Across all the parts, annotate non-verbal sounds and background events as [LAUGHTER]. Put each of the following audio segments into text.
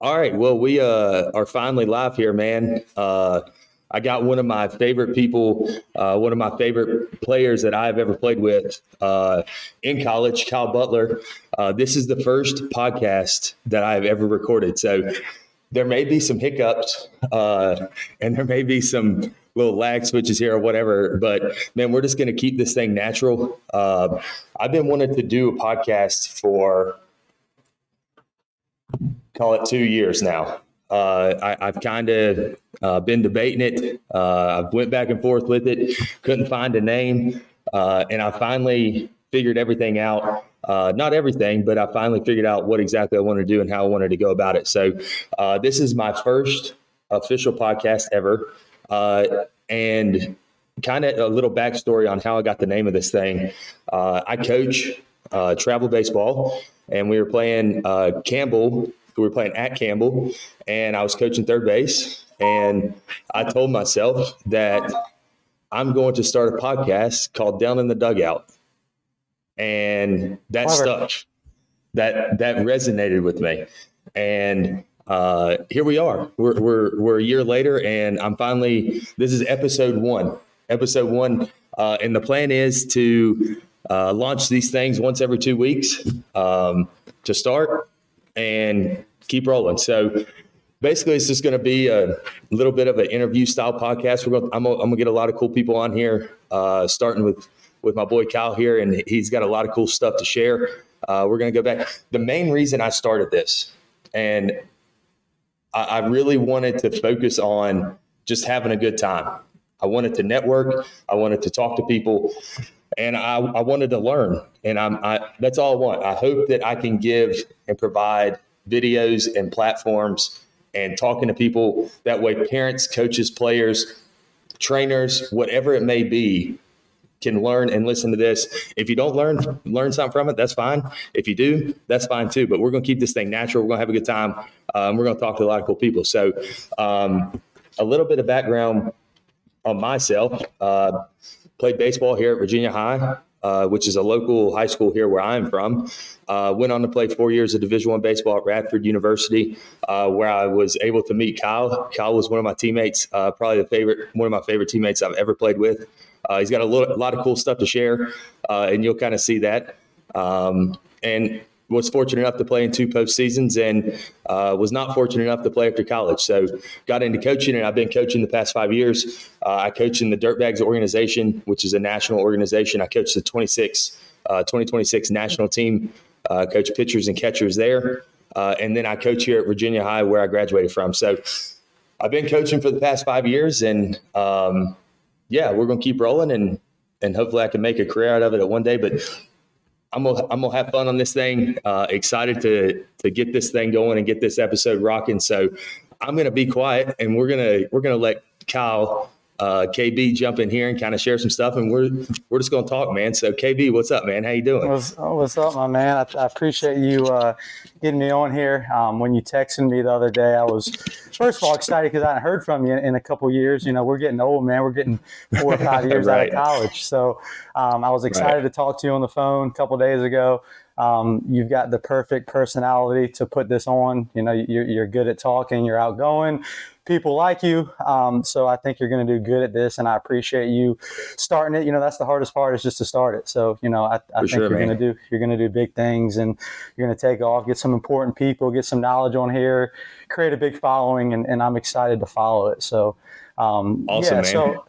All right. Well, we uh, are finally live here, man. Uh, I got one of my favorite people, uh, one of my favorite players that I've ever played with uh, in college, Kyle Butler. Uh, this is the first podcast that I've ever recorded. So there may be some hiccups uh, and there may be some little lag switches here or whatever, but man, we're just going to keep this thing natural. I've been wanting to do a podcast for call it two years now. Uh, I, have kind of uh, been debating it. Uh, I went back and forth with it, couldn't find a name, uh, and I finally figured everything out. Uh, not everything, but I finally figured out what exactly I wanted to do and how I wanted to go about it. So, uh, this is my first official podcast ever, and kind of a little backstory on how I got the name of this thing. I coach travel baseball, and we were playing Campbell we were playing at Campbell, and I was coaching third base. And I told myself that I'm going to start a podcast called Down in the Dugout, and that Clever. stuck. That that resonated with me, and uh, here we are. We're, we're we're a year later, and I'm finally. This is episode one. Episode one, uh, and the plan is to uh, launch these things once every two weeks um, to start and keep rolling. So basically, it's just going to be a little bit of an interview style podcast. We're going, I'm, going to get a lot of cool people on here, uh, starting with with my boy Kyle here, and he's got a lot of cool stuff to share. Uh, we're going to go back. The main reason I started this, and I, I really wanted to focus on just having a good time. I wanted to network. I wanted to talk to people and I, I wanted to learn. And I'm, I, that's all I want. I hope that I can give and provide videos and platforms and talking to people that way parents, coaches, players, trainers, whatever it may be, can learn and listen to this. If you don't learn, learn something from it, that's fine. If you do, that's fine too. But we're going to keep this thing natural. We're going to have a good time. Um, we're going to talk to a lot of cool people. So, um, a little bit of background on myself. Uh, played baseball here at Virginia High, uh, which is a local high school here where I'm from. Uh, went on to play four years of Division One baseball at Radford University, uh, where I was able to meet Kyle. Kyle was one of my teammates, uh, probably the favorite, one of my favorite teammates I've ever played with. Uh, he's got a, little, a lot of cool stuff to share, uh, and you'll kind of see that. Um, and was fortunate enough to play in two postseasons and uh, was not fortunate enough to play after college. So got into coaching, and I've been coaching the past five years. Uh, I coach in the Dirtbags organization, which is a national organization. I coach the 26, uh, 2026 national team, uh, coach pitchers and catchers there. Uh, and then I coach here at Virginia High, where I graduated from. So I've been coaching for the past five years, and um, yeah, we're going to keep rolling and and hopefully I can make a career out of it at one day. But I'm gonna I'm gonna have fun on this thing. Uh, excited to to get this thing going and get this episode rocking. So I'm gonna be quiet and we're gonna we're gonna let Kyle uh, KB jump in here and kind of share some stuff, and we're we're just gonna talk, man. So KB, what's up, man? How you doing? What's, what's up, my man? I, I appreciate you uh, getting me on here. Um, when you texted me the other day, I was first of all excited because I hadn't heard from you in, in, a couple years. You know, we're getting old, man. We're getting four or five [LAUGHS] years right. out of college, so um, I was excited right. to talk to you on the phone a couple days ago. Um, you've got the perfect personality to put this on. You know, you're, you're good at talking. You're outgoing people like you. Um, so I think you're going to do good at this, and I appreciate you starting it. You know, that's the hardest part is just to start it. So you know, I, I think sure, you're going to do you're going to do big things, and you're going to take off, get some important people, get some knowledge on here, create a big following, and, and I'm excited to follow it. So. Um, awesome, yeah, man. So,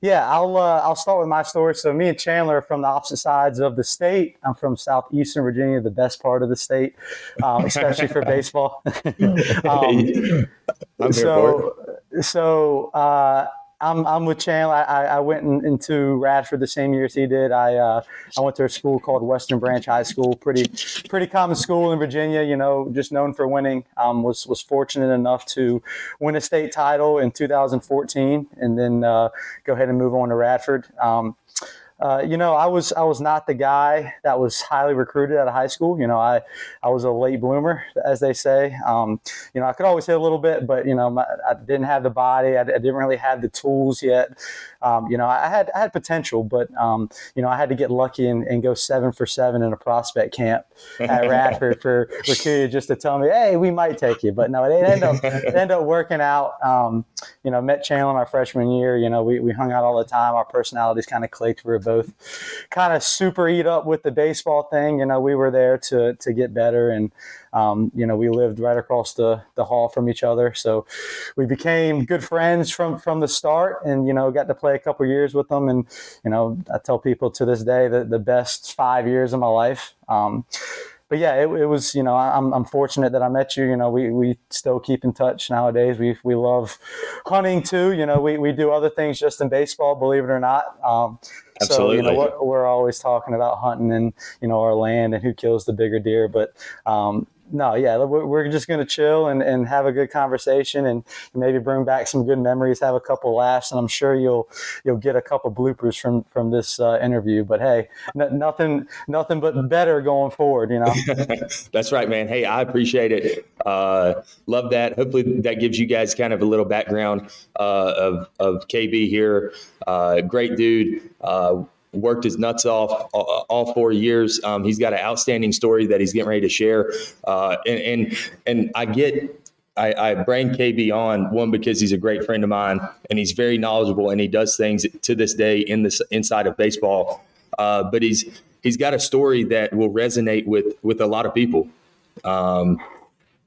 yeah, I'll uh, I'll start with my story. So me and Chandler are from the opposite sides of the state. I'm from southeastern Virginia, the best part of the state, um, especially for [LAUGHS] baseball. [LAUGHS] um, so so uh, I'm, I'm with Chandler. I, I went in, into Radford the same year as he did. I uh, I went to a school called Western Branch High School. Pretty pretty common school in Virginia. You know, just known for winning. Um, was was fortunate enough to win a state title in 2014, and then uh, go ahead and move on to Radford. Um, Uh, you know, I was I was not the guy that was highly recruited out of high school. You know, I I was a late bloomer, as they say. Um, you know, I could always hit a little bit, but you know, my, I didn't have the body. I, I, didn't really have the tools yet. Um, you know, I had I had potential, but um, you know, I had to get lucky and, and, go seven for seven in a prospect camp at [LAUGHS] Radford for recruited just to tell me, hey, we might take you. But no, it ended up it ended up working out. Um, you know, met Chandler my freshman year. You know, we, we hung out all the time. Our personalities kind of clicked. We were both kind of super eat up with the baseball thing. You know, we were there to to get better, and um, you know, we lived right across the the hall from each other, so we became good friends from from the start, and you know, got to play a couple years with them. And you know, I tell people to this day that the best five years of my life. Um, but yeah, it, it, was, you know, I'm, I'm fortunate that I met you. You know, we, we still keep in touch nowadays. We, we love hunting too. You know, we, we do other things just in baseball, believe it or not. Um, Absolutely. So, you know, we're, we're, always talking about hunting and, you know, our land and who kills the bigger deer. But, um, no, yeah, we're just going to chill and, and have a good conversation and maybe bring back some good memories, have a couple laughs, and I'm sure you'll you'll get a couple bloopers from from this uh, interview. But hey, n- nothing nothing but better going forward, you know. [LAUGHS] That's right, man. Hey, I appreciate it. Uh, love that. Hopefully, that gives you guys kind of a little background uh, of of KB here. Uh, great dude uh, worked his nuts off all, all four years. Um, he's got an outstanding story that he's getting ready to share. Uh, and, and, and I get I, I, bring KB on one because he's a great friend of mine and he's very knowledgeable and he does things to this day in this inside of baseball. Uh, but he's he's got a story that will resonate with with a lot of people. Um,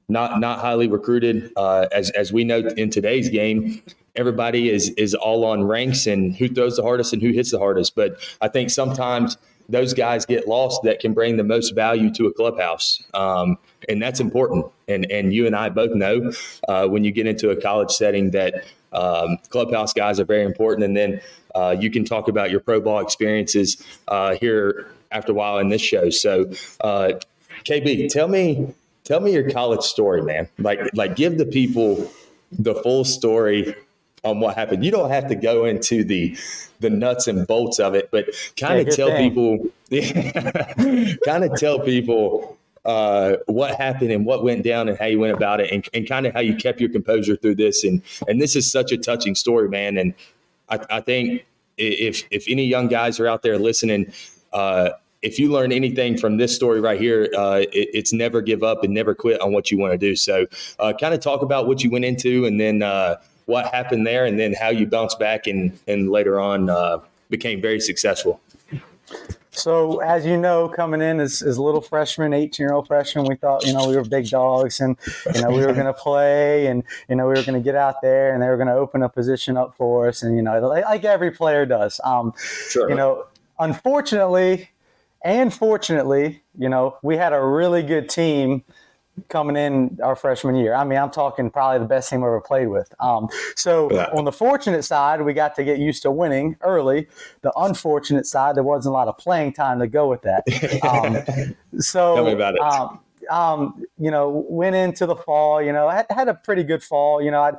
not not highly recruited, uh, as as we know in today's game everybody is is all on ranks and who throws the hardest and who hits the hardest. But I think sometimes those guys get lost that can bring the most value to a clubhouse, um, and that's important. And and you and I both know uh, when you get into a college setting that um, clubhouse guys are very important. And then uh, you can talk about your pro ball experiences uh, here after a while in this show. So, uh, KB, tell me tell me your college story, man. Like like give the people the full story on what happened. You don't have to go into the the nuts and bolts of it, but kind of tell thing. people, [LAUGHS] kind of tell people uh, what happened and what went down and how you went about it, and, and kind of how you kept your composure through this. And and this is such a touching story, man. And I, I think if if any young guys are out there listening. Uh, if you learn anything from this story right here, uh, it, it's never give up and never quit on what you want to do. So, uh, kind of talk about what you went into, and then uh, what happened there and then how you bounced back and, and later on uh, became very successful. So, as you know, coming in as, as little freshman, 18 year old freshman, we thought, you know, we were big dogs and, you know, we were going to play and, you know, we were going to get out there and they were going to open a position up for us. And, you know, like, like every player does. Um, sure. You know, unfortunately and fortunately, you know, we had a really good team coming in our freshman year. I mean, I'm talking probably the best team I ever played with. Um, so yeah. on the fortunate side, we got to get used to winning early. The unfortunate side, there wasn't a lot of playing time to go with that. [LAUGHS] Um, so tell me about it. Um, um, you know, went into the fall. You know, had, had a pretty good fall. You know, I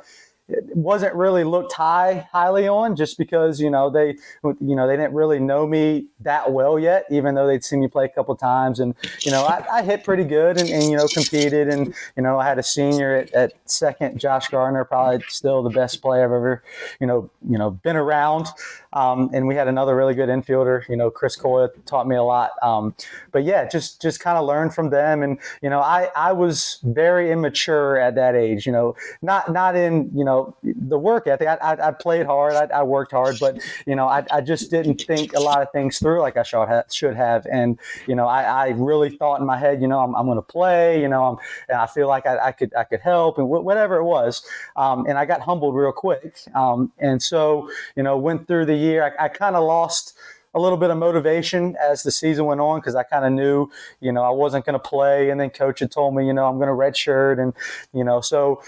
wasn't really looked high highly on just because you know they you know they didn't really know me that well yet even though they'd seen me play a couple times. And you know I, I hit pretty good and, and, you know competed. And you know I had a senior at, at, second Josh Gardner probably still the best player I've ever you know you know been around um, and we had another really good infielder you know Chris Coyle taught me a lot um, but yeah just just kind of learned from them and you know I I was very immature at that age you know not not in you know the work ethic. I, I, I played hard, I, I, worked hard, but you know, I, I just didn't think a lot of things through like I should have. Should have. And you know, I, I really thought in my head, you know, I'm, I'm going to play. You know, I'm, I feel like I, I could I could help and whatever it was. Um, and I got humbled real quick. Um, and so you know, went through the year. I, I kind of lost a little bit of motivation as the season went on because I kind of knew, you know, I wasn't going to play. And then coach had told me, you know, I'm going to redshirt, and you know, so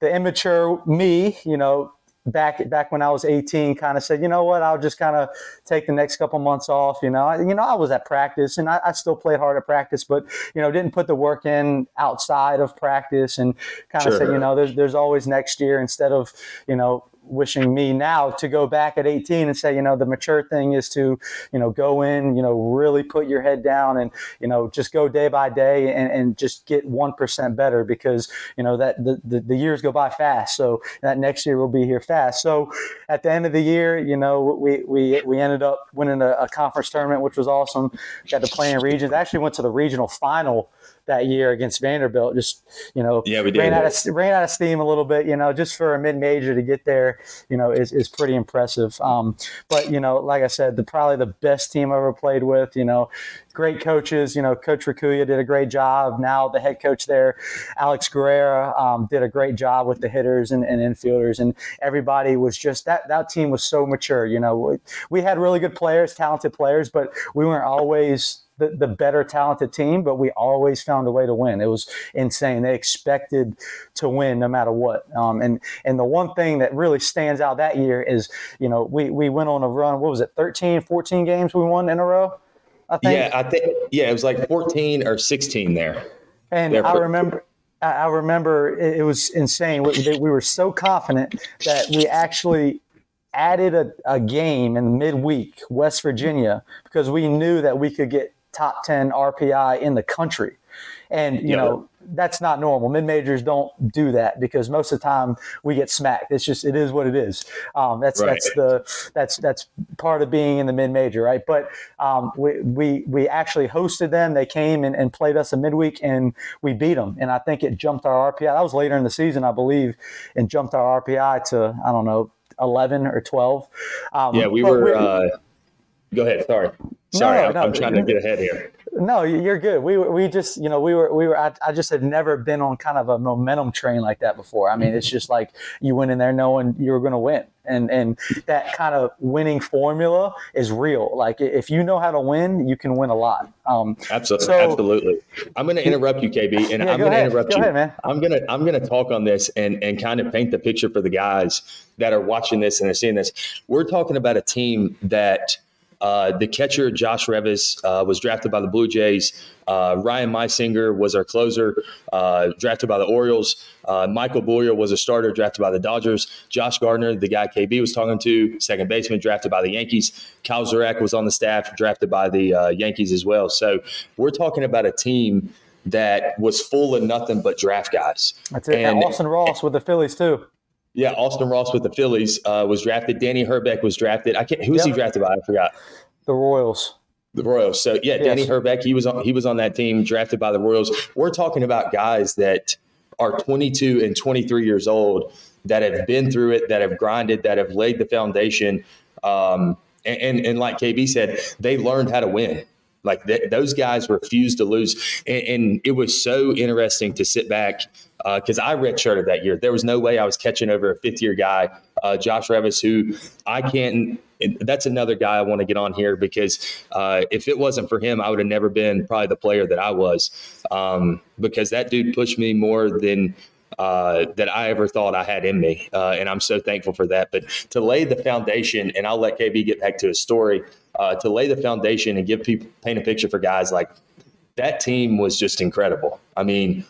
the immature me, you know, back back when I was 18, kind of said, you know what, I'll just kind of take the next couple months off. You know, I, you know, I was at practice and I, I, still played hard at practice, but you know, didn't put the work in outside of practice and kind of sure. said, you know, there's there's always next year instead of you know wishing me now to go back at 18 and say, you know, the mature thing is to, you know, go in, you know, really put your head down and, you know, just go day by day and, and just get 1% better because, you know, that the, the, the years go by fast. So that next year will be here fast. So at the end of the year, you know, we, we, we ended up winning a, a conference tournament, which was awesome. Got to play in regions. Actually went to the regional final that year against Vanderbilt. Just you know, yeah, we did. ran out of ran out of steam a little bit. You know, just for a mid major to get there, you know, is, is pretty impressive. Um, but you know, like I said, the probably the best team I ever played with. You know, great coaches. You know, Coach Rakuya did a great job. Now the head coach there, Alex Guerrera, um, did a great job with the hitters and, and, infielders, and everybody was just that. That team was so mature. You know, we, we had really good players, talented players, but we weren't always the, the better talented team, but we always found a way to win. It was insane. They expected to win no matter what. Um, and and the one thing that really stands out that year is, you know, we, we went on a run, what was it, 13, 14 games we won in a row? I think. Yeah, I think yeah, it was like 14 or 16 there. And there I remember I remember it was insane. We, we were so confident that we actually added a, a game in midweek, West Virginia, because we knew that we could get top 10 RPI in the country. And, you know, that's not normal. Mid majors don't do that because most of the time we get smacked. It's just, it is what it is. Um, that's, right. that's the, that's, that's part of being in the mid major, right? But um, we, we, we actually hosted them. They came and, and played us a midweek and we beat them. And I think it jumped our RPI. That was later in the season, I believe, and jumped our RPI to, I don't know, 11 or 12. Um, yeah, we were, uh, go ahead. Sorry. Sorry, no, no, I'm trying to get ahead here. No, you're good. We we just you know we were we were I, I, just had never been on kind of a momentum train like that before. I mean, it's just like you went in there knowing you were going to win, and and that kind of winning formula is real. Like if you know how to win, you can win a lot. Um, absolutely, so, absolutely. I'm going to interrupt you, KB, and yeah, I'm going to interrupt go you. Ahead, man. I'm gonna I'm gonna talk on this and and kind of paint the picture for the guys that are watching this and are seeing this. We're talking about a team that uh, the catcher, Josh Revis, uh, was drafted by the Blue Jays. Uh, Ryan Meisinger was our closer, uh, drafted by the Orioles. Uh, Michael Boyer was a starter, drafted by the Dodgers. Josh Gardner, the guy KB was talking to, second baseman, drafted by the Yankees. Kyle Zurak was on the staff, drafted by the uh, Yankees as well. So we're talking about a team that was full of nothing but draft guys. That's it. And, and Austin Ross with the Phillies, too. Yeah, Austin Ross with the Phillies uh, was drafted. Danny Hrbek was drafted. I can't. Who was yep. he drafted by? I forgot. The Royals. The Royals. So yeah, yes. Danny Hrbek. He was on. He was on that team, drafted by the Royals. We're talking about guys that are 22 and 23 years old that have been through it, that have grinded, that have laid the foundation. Um, and, and, and like KB said, they learned how to win. Like th- those guys refused to lose, and, and, it was so interesting to sit back because uh, I redshirted that year. There was no way I was catching over a fifth year guy, uh, Josh Revis, who I can't. That's another guy I want to get on here because uh, if it wasn't for him, I would have never been probably the player that I was. Um, because that dude pushed me more than uh, that I ever thought I had in me. Uh, and I'm so thankful for that. But to lay the foundation, and I'll let KB get back to his story, uh, to lay the foundation and give people, paint a picture for guys like that team was just incredible. I mean,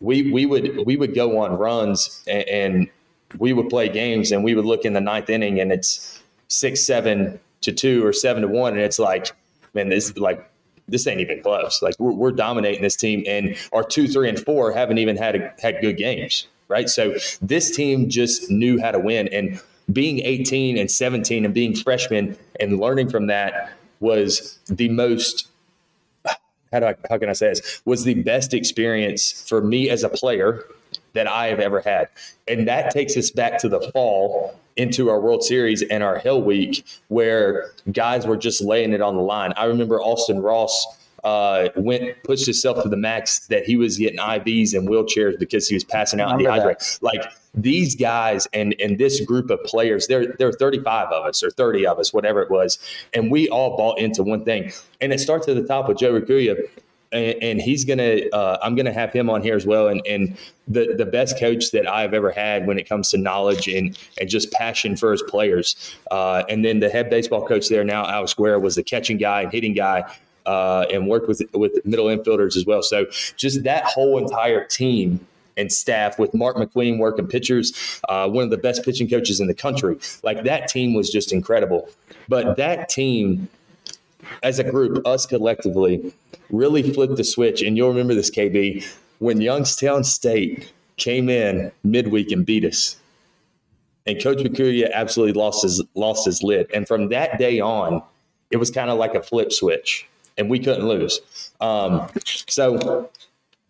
we we would we would go on runs and, and we would play games and we would look in the ninth inning and it's six seven to two or seven to one. And it's like man this like this ain't even close. Like we're, we're dominating this team and our two three and four haven't even had a, had good games right? So this team just knew how to win. And being 18 and 17 and being freshmen and learning from that was the most how do I, how can I say this was the best experience for me as a player that I have ever had. And that takes us back to the fall into our World Series and our Hill Week where guys were just laying it on the line. I remember Austin Ross uh, went pushed himself to the max that he was getting IVs and wheelchairs because he was passing out dehydrated. Like these guys and and this group of players, there there are 35 of us or 30 of us, whatever it was, and we all bought into one thing. And it starts at the top with Joe Rakuya. And, and he's gonna. Uh, I'm gonna have him on here as well. And, and the the best coach that I've ever had when it comes to knowledge and and just passion for his players. Uh, and then the head baseball coach there now, Alex Guerrera, was the catching guy and hitting guy uh, and worked with with middle infielders as well. So just that whole entire team and staff with Mark McQueen working pitchers, uh, one of the best pitching coaches in the country. Like that team was just incredible. But that team, as a group, us collectively, really flipped the switch. And you'll remember this, KB, when Youngstown State came in midweek and beat us. And Coach Rakuya absolutely lost his lost his lid. And from that day on, it was kind of like a flip switch, and we couldn't lose. Um, so,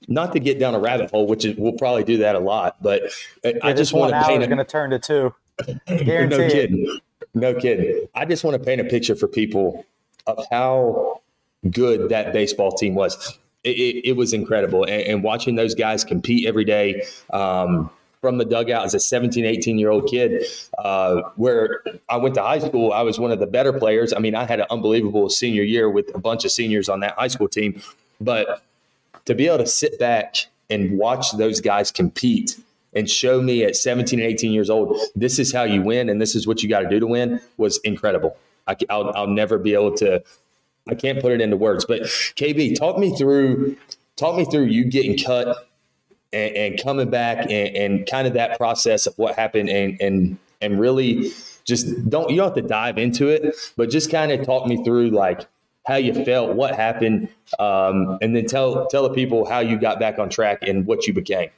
not to get down a rabbit hole, which is, we'll probably do that a lot, but yeah, I just want to paint. going to turn to two. [LAUGHS] No kidding. No kidding. I just want to paint a picture for people of how good that baseball team was. It, it, it was incredible. And, and, watching those guys compete every day um, from the dugout as a 17, 18 year old kid, uh, where I went to high school, I was one of the better players. I mean, I had an unbelievable senior year with a bunch of seniors on that high school team. But to be able to sit back and watch those guys compete and show me at 17 and 18 years old, this is how you win and this is what you got to do to win was incredible. I, will I'll never be able to I can't put it into words. But KB, talk me through talk me through you getting cut and, and coming back and, and, kind of that process of what happened and and and really just don't you don't have to dive into it, but just kind of talk me through like how you felt, what happened, um, and then tell tell the people how you got back on track and what you became.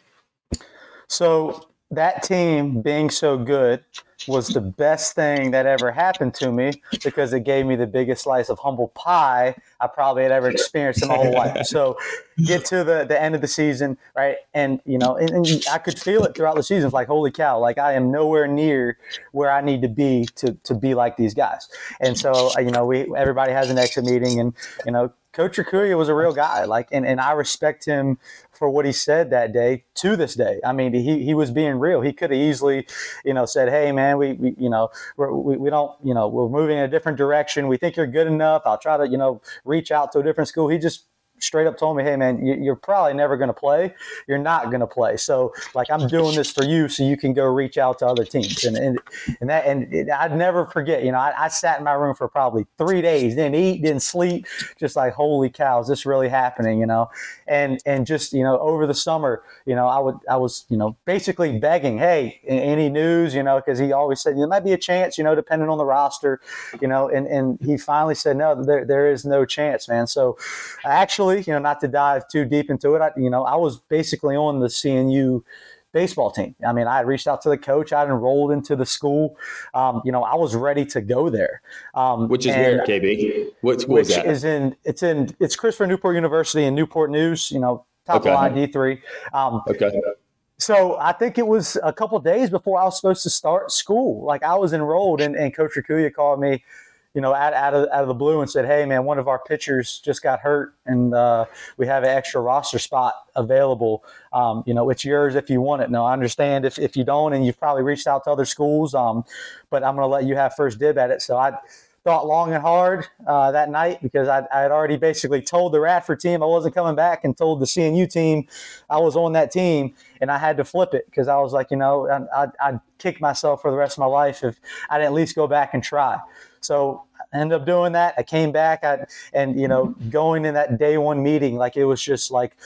So that team being so good was the best thing that ever happened to me because it gave me the biggest slice of humble pie I probably had ever experienced in my whole life. So get to the, the end of the season, right? And, you know, and, and I could feel it throughout the season. It's like, holy cow, like I am nowhere near where I need to be to, to be like these guys. And so, uh, you know, we, everybody has an exit meeting and, you know, Coach Rakuya was a real guy. Like, and, and I respect him for what he said that day to this day. I mean, he, he was being real. He could have easily, you know, said, Hey man, we, we you know, we, we don't, you know, we're moving in a different direction. We think you're good enough. I'll try to, you know, reach out to a different school. He just straight up told me, "Hey, man, you're probably never going to play. You're not going to play. So, like, I'm doing this for you, so you can go reach out to other teams." And and and that and it, I'd never forget. You know, I, I, sat in my room for probably three days, didn't eat, didn't sleep, just like, "Holy cow, is this really happening?" You know, and and just you know, over the summer, you know, I would I was you know basically begging, "Hey, any news?" You know, because he always said there might be a chance, you know, depending on the roster, you know, and and he finally said, "No, there there is no chance, man." So, actually you know, not to dive too deep into it, I, you know, I was basically on the CNU baseball team. I mean, I had reached out to the coach. I enrolled into the school. Um, you know, I was ready to go there. Um, which is where KB? What school which is that? Is in it's in it's Christopher Newport University in Newport News. You know, top okay. of line D three. Um, okay. So I think it was a couple days before I was supposed to start school. Like I was enrolled, and, and Coach Rakuya called me you know, out, out, of, out of the blue and said, hey, man, one of our pitchers just got hurt and uh, we have an extra roster spot available. Um, you know, it's yours if you want it. No, I understand if, if you don't and you've probably reached out to other schools, um, but I'm going to let you have first dib at it. So I thought long and hard uh, that night because I, I, had already basically told the Radford team I wasn't coming back and told the CNU team I was on that team and I had to flip it because I was like, you know, I'd, I'd kick myself for the rest of my life if I didn't at least go back and try. So I ended up doing that. I came back I, and, you know, going in that day one meeting, like it was just like,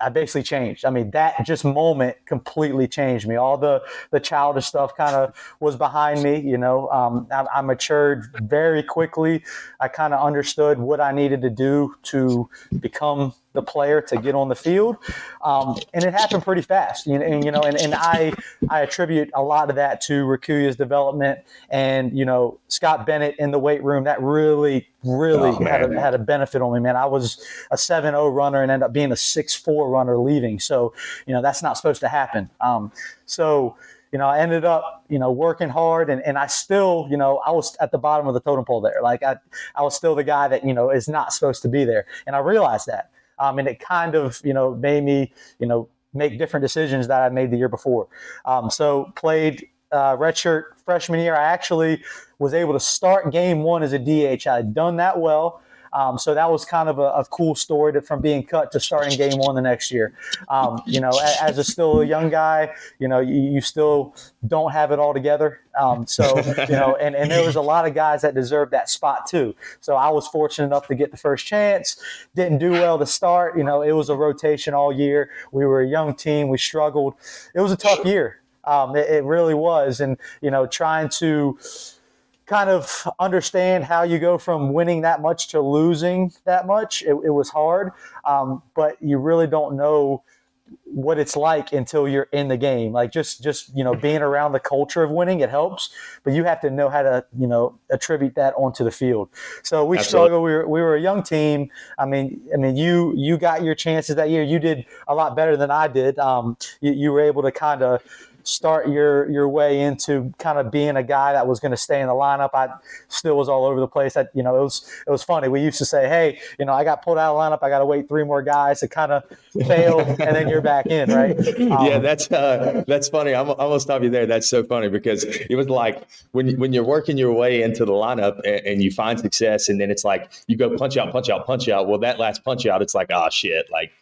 I basically changed. I mean, that just moment completely changed me. All the the childish stuff kind of was behind me. You know, um, I, I, matured very quickly. I kind of understood what I needed to do to become the player to get on the field, um, and it happened pretty fast. You know, and, you know, and, and I I attribute a lot of that to Rakuya's development and you know Scott Bennett in the weight room. That really really oh, had, a, had a benefit on me, man. I was a 7-0 runner and ended up being a 6-4 runner leaving. So you know that's not supposed to happen. Um, so you know, I ended up, you know, working hard and, and I still, you know, I was at the bottom of the totem pole there. Like I, I was still the guy that, you know, is not supposed to be there. And I realized that. Um, and it kind of, you know, made me, you know, make different decisions that I made the year before. Um, so played uh, redshirt freshman year. I actually was able to start game one as a DH. I had done that well. Um, so that was kind of a, a cool story to, from being cut to starting game one the next year. Um, you know, as, a still a young guy, you know, you, you still don't have it all together. Um, so, you know, and, and there was a lot of guys that deserved that spot too. So I was fortunate enough to get the first chance. Didn't do well to start. You know, it was a rotation all year. We were a young team. We struggled. It was a tough year. Um, it, it really was. And, you know, trying to kind of understand how you go from winning that much to losing that much, it, it was hard. Um, but you really don't know what it's like until you're in the game. Like just just you know being around the culture of winning, it helps, but you have to know how to you know attribute that onto the field. So we Absolutely. struggled. We were we were a young team. I mean I mean you you got your chances that year. You did a lot better than I did. Um, you, you were able to kind of start your your way into kind of being a guy that was going to stay in the lineup. I still was all over the place. That you know it was it was funny. We used to say, hey, you know, I got pulled out of the lineup. I got to wait three more guys to kind of fail, and then you're back in, right? [LAUGHS] Um, yeah, that's uh, that's funny. I'm, I'm gonna stop you there. That's so funny because it was like when when you're working your way into the lineup and, and you find success, and then it's like you go punch out, punch out, punch out. Well, that last punch out, it's like, oh shit, like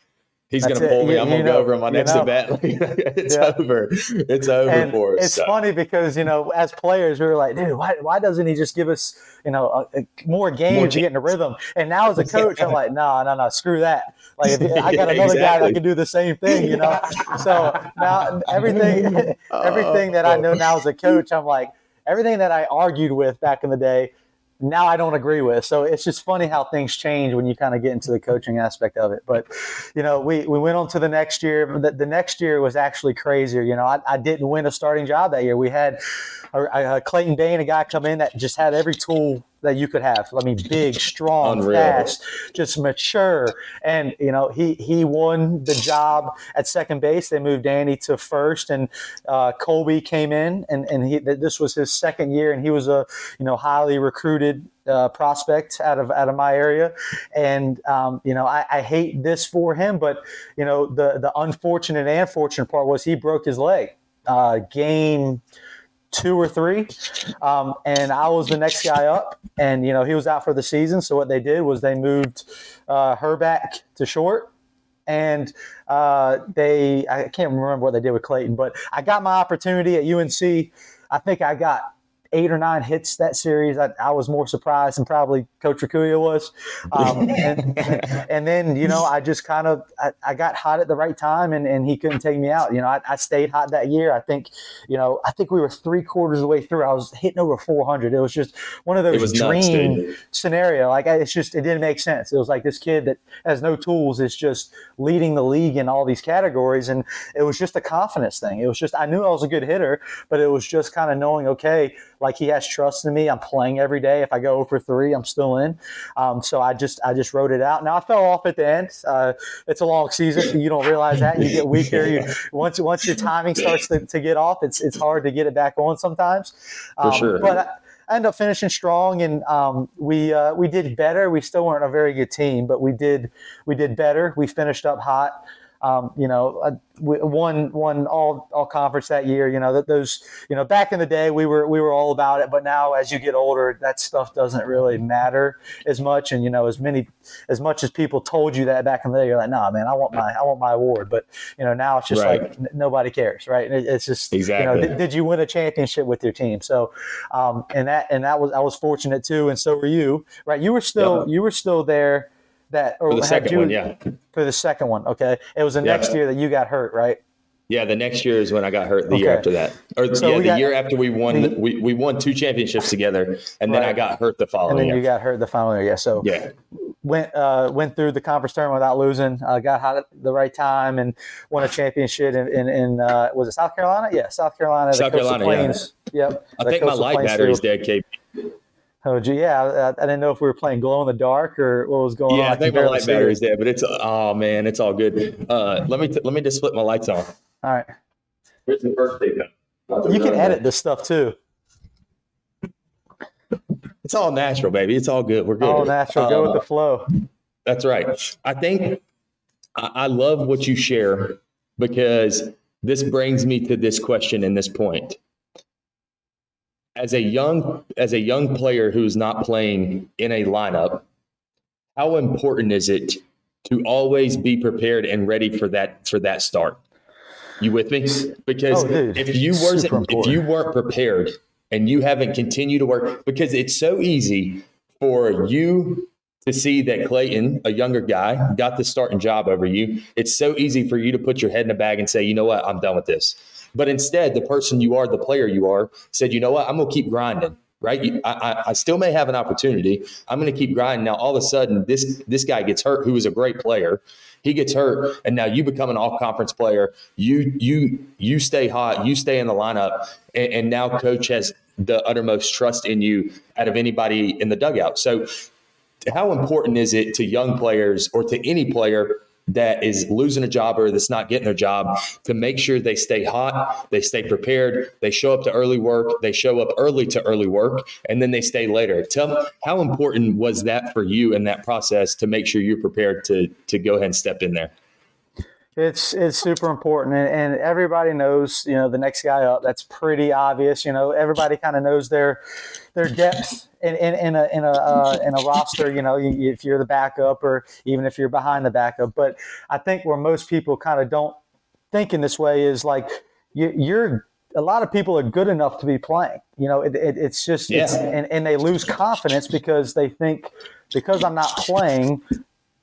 He's going to pull me. You, I'm going to go over on my next know. event. [LAUGHS] it's yeah. over. It's over and for us. It's so. funny because you know, as players, we were like, dude, why, why doesn't he just give us you know a, a more games more to get in the rhythm? And now as a [LAUGHS] coach, I'm like, no, no, no, screw that. Like if, [LAUGHS] I got another exactly. guy that can do the same thing, you know. so now everything, everything that I know now as a coach, I'm like everything that I argued with back in the day now I don't agree with. So it's just funny how things change when you kind of get into the coaching aspect of it. But, you know, we, we went on to the next year. The, the next year was actually crazier. You know, I, I didn't win a starting job that year. We had a, a Clayton Bain, a guy come in that just had every tool that you could have. I mean, big, [LAUGHS] strong, Unreal. fast, just mature. And you know, he he won the job at second base. They moved Danny to first, and uh, Colby came in, and and he this was his second year, and he was a you know highly recruited uh, prospect out of out of my area, and um, you know I, I, hate this for him, but you know the the unfortunate and fortunate part was he broke his leg. Uh, game two or three. Um, and I was the next guy up, and you know he was out for the season. So what they did was they moved uh, Hrbek to short, and uh, they I can't remember what they did with Clayton, but I got my opportunity at UNC. I think I got eight or nine hits that series. I, I was more surprised than probably Coach Rakuya was. Um, [LAUGHS] and, and, then, you know, I just kind of, I, I, got hot at the right time and, and he couldn't take me out. You know, I, I, stayed hot that year. I think, you know, I think we were three quarters of the way through. I was hitting over 400. It was just one of those dream nuts, scenario. Like it's just, it didn't make sense. It was like this kid that has no tools is just leading the league in all these categories. And it was just a confidence thing. It was just, I knew I was a good hitter, but it was just kind of knowing, okay, like he has trust in me. I'm playing every day. If I go over three, I'm still in. Um, so I just I just wrote it out. Now I fell off at the end. Uh, it's a long season. You don't realize that. You get [LAUGHS] weaker. You, once once your timing starts to, to get off, it's it's hard to get it back on sometimes. Um, For sure. But I, I ended up finishing strong, and um, we uh, we did better. We still weren't a very good team, but we did we did better. We finished up hot um, you know, uh, won won all all conference that year. You know that those you know back in the day we were we were all about it, but now as you get older, that stuff doesn't really matter as much. And you know, as many as much as people told you that back in the day, you're like, nah, man, I want my I want my award. But you know, now it's just right. like n- nobody cares, right? It, it's just exactly. You know, did you win a championship with your team? So, um, and that and that was I was fortunate too, and so were you, right? You were still you were still there that or for the second you, one, yeah. For the second one, okay. It was the yeah. next year that you got hurt, right? Yeah, the next year is when I got hurt. The okay. year after that, or so yeah, the got, year after we won, the, we we won two championships together, and right. then I got hurt the following. Year. And then year. you got hurt the following year. Yeah, so yeah, went uh, went through the conference tournament without losing. Uh, got hot at the right time and won a championship in in, in uh, was it South Carolina? Yeah, South Carolina. South Carolina. Plains. Yeah. Yep. I think my light battery's dead, KB. Oh, gee, yeah. I, I, didn't know if we were playing glow in the dark or what was going yeah, on. Yeah, I think my light battery's dead, but it's oh man, it's all good. Uh, let me t- let me just flip my lights on. All right. Here's the birthday cup. You can edit this stuff too. It's all natural, baby. It's all good. We're good. All natural. Go uh, with the uh, flow. That's right. I think I, I love what you share because this brings me to this question and this point as a young as a young player who's not playing in a lineup, how important is it to always be prepared and ready for that for that start? You with me? Because Oh, dude, if you weren't if you weren't prepared and you haven't continued to work, because it's so easy for you to see that Clayton, a younger guy, got the starting job over you. It's so easy for you to put your head in a bag and say, you know what, I'm done with this. But instead, the person you are, the player you are, said, you know what, I'm going to keep grinding. Right, I, I still may have an opportunity. I'm going to keep grinding. Now, all of a sudden, this this guy gets hurt, who is a great player. He gets hurt, and now you become an all conference player. You you you stay hot. You stay in the lineup, and, and now coach has the uttermost trust in you out of anybody in the dugout. So how important is it to young players or to any player that is losing a job or that's not getting their job to make sure they stay hot, they stay prepared, they show up to early work, they show up early to early work, and then they stay later. Tell how important was that for you in that process to make sure you're prepared to to go ahead and step in there? It's it's super important, and, and everybody knows. You know, the next guy up. That's pretty obvious. You know, everybody kind of knows their their depth in, in, in a in a uh, in a roster. You know, if you're the backup, or even if you're behind the backup. But I think where most people kind of don't think in this way is like you, you're. A lot of people are good enough to be playing. You know, it, it, it's just, it's, and, and they lose confidence because they think because I'm not playing,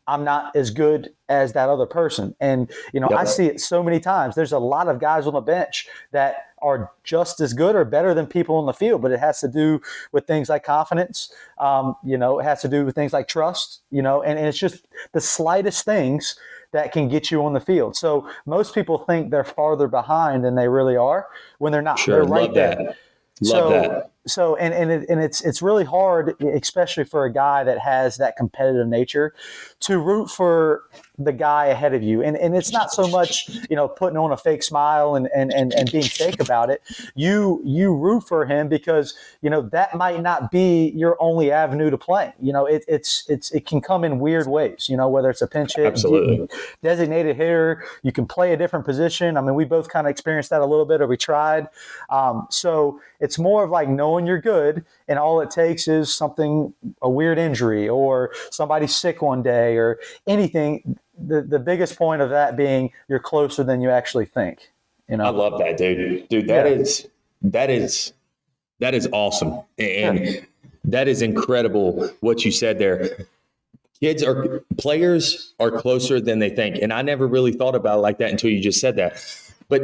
I'm not as good as that other person. And, you know, Yep. I see it so many times. There's a lot of guys on the bench that are just as good or better than people on the field, but it has to do with things like confidence. Um, you know, it has to do with things like trust, you know, and, and it's just the slightest things that can get you on the field. So most people think they're farther behind than they really are when they're not. Sure, they're right love there. that. Love so, that. So and and, it, and it's it's really hard, especially for a guy that has that competitive nature, to root for the guy ahead of you. And and it's not so much you know putting on a fake smile and and and, and being fake about it. You you root for him because you know that might not be your only avenue to play. You know it, it's it's it can come in weird ways. You know whether it's a pinch hit, Absolutely. designated hitter. You can play a different position. I mean, we both kind of experienced that a little bit, or we tried. Um, so it's more of like knowing you're good, and all it takes is something, a weird injury, or somebody's sick one day, or anything. The the biggest point of that being you're closer than you actually think. You know, I love that, dude. Dude, that Yeah. is that is that is awesome. And that is incredible what you said there. Kids are players are closer than they think. And I never really thought about it like that until you just said that. But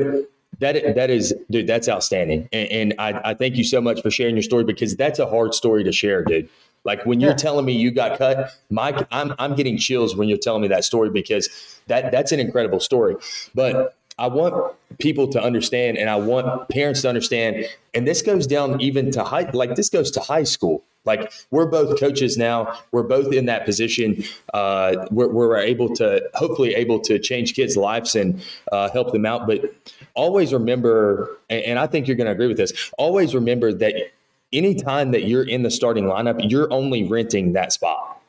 that that is dude, that's outstanding. And, and I, I thank you so much for sharing your story because that's a hard story to share, dude. Like when you're Yeah. telling me you got cut, Mike, I'm I'm getting chills when you're telling me that story because that that's an incredible story. But I want people to understand, and I want parents to understand, and this goes down even to high, like this goes to high school. Like we're both coaches now, we're both in that position. Uh, we're, we're able to hopefully able to change kids' lives and uh, help them out. But always remember, and, and I think you're going to agree with this. Always remember that anytime that you're in the starting lineup, you're only renting that spot.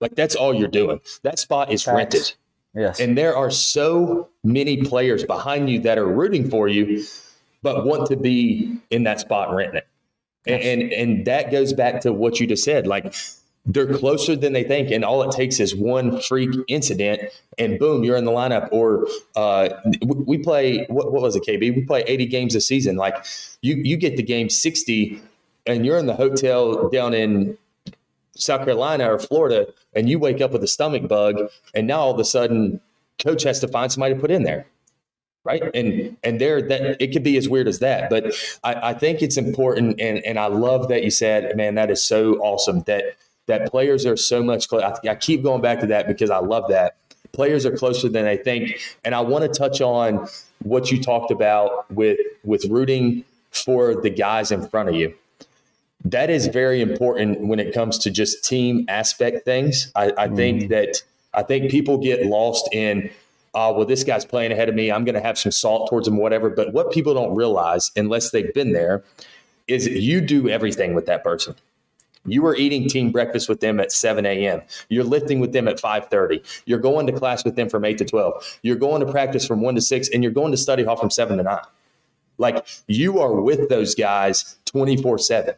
Like that's all you're doing. That spot is Facts. rented. yes, And there are so many players behind you that are rooting for you, but want to be in that spot renting it. And, and and that goes back to what you just said. Like they're closer than they think, and all it takes is one freak incident, and boom, you're in the lineup. Or uh, we, play what, what was it, KB? We play 80 games a season. Like you you get the game 60, and you're in the hotel down in South Carolina or Florida, and you wake up with a stomach bug, and now all of a sudden, coach has to find somebody to put in there, right? And and there that it could be as weird as that, but I, I think it's important, and and I love that you said, man, that is so awesome that that players are so much. closer. I, I keep going back to that because I love that players are closer than they think, and I want to touch on what you talked about with with rooting for the guys in front of you that is very important when it comes to just team aspect things. I, I think mm-hmm. that I think people get lost in, oh, well, this guy's playing ahead of me. I'm going to have some salt towards him, whatever. But what people don't realize, unless they've been there, is you do everything with that person. You are eating team breakfast with them at 7 a.m. You're lifting with them at 5:30. You're going to class with them from 8 to 12. You're going to practice from 1 to 6, and you're going to study hall from 7 to 9. Like you are with those guys 24 7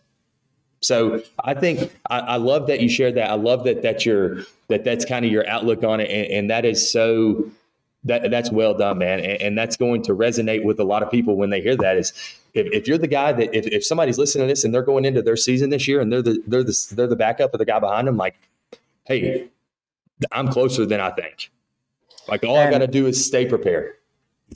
So I think I, I, love that you shared that. I love that that's your that that's kind of your outlook on it, and, and that is so that that's well done, man, and, and, that's going to resonate with a lot of people when they hear that. Is if, if you're the guy that if, if somebody's listening to this and they're going into their season this year and they're the they're the they're the backup of the guy behind them, like, hey, I'm closer than I think. Like all and, I got to do is stay prepared.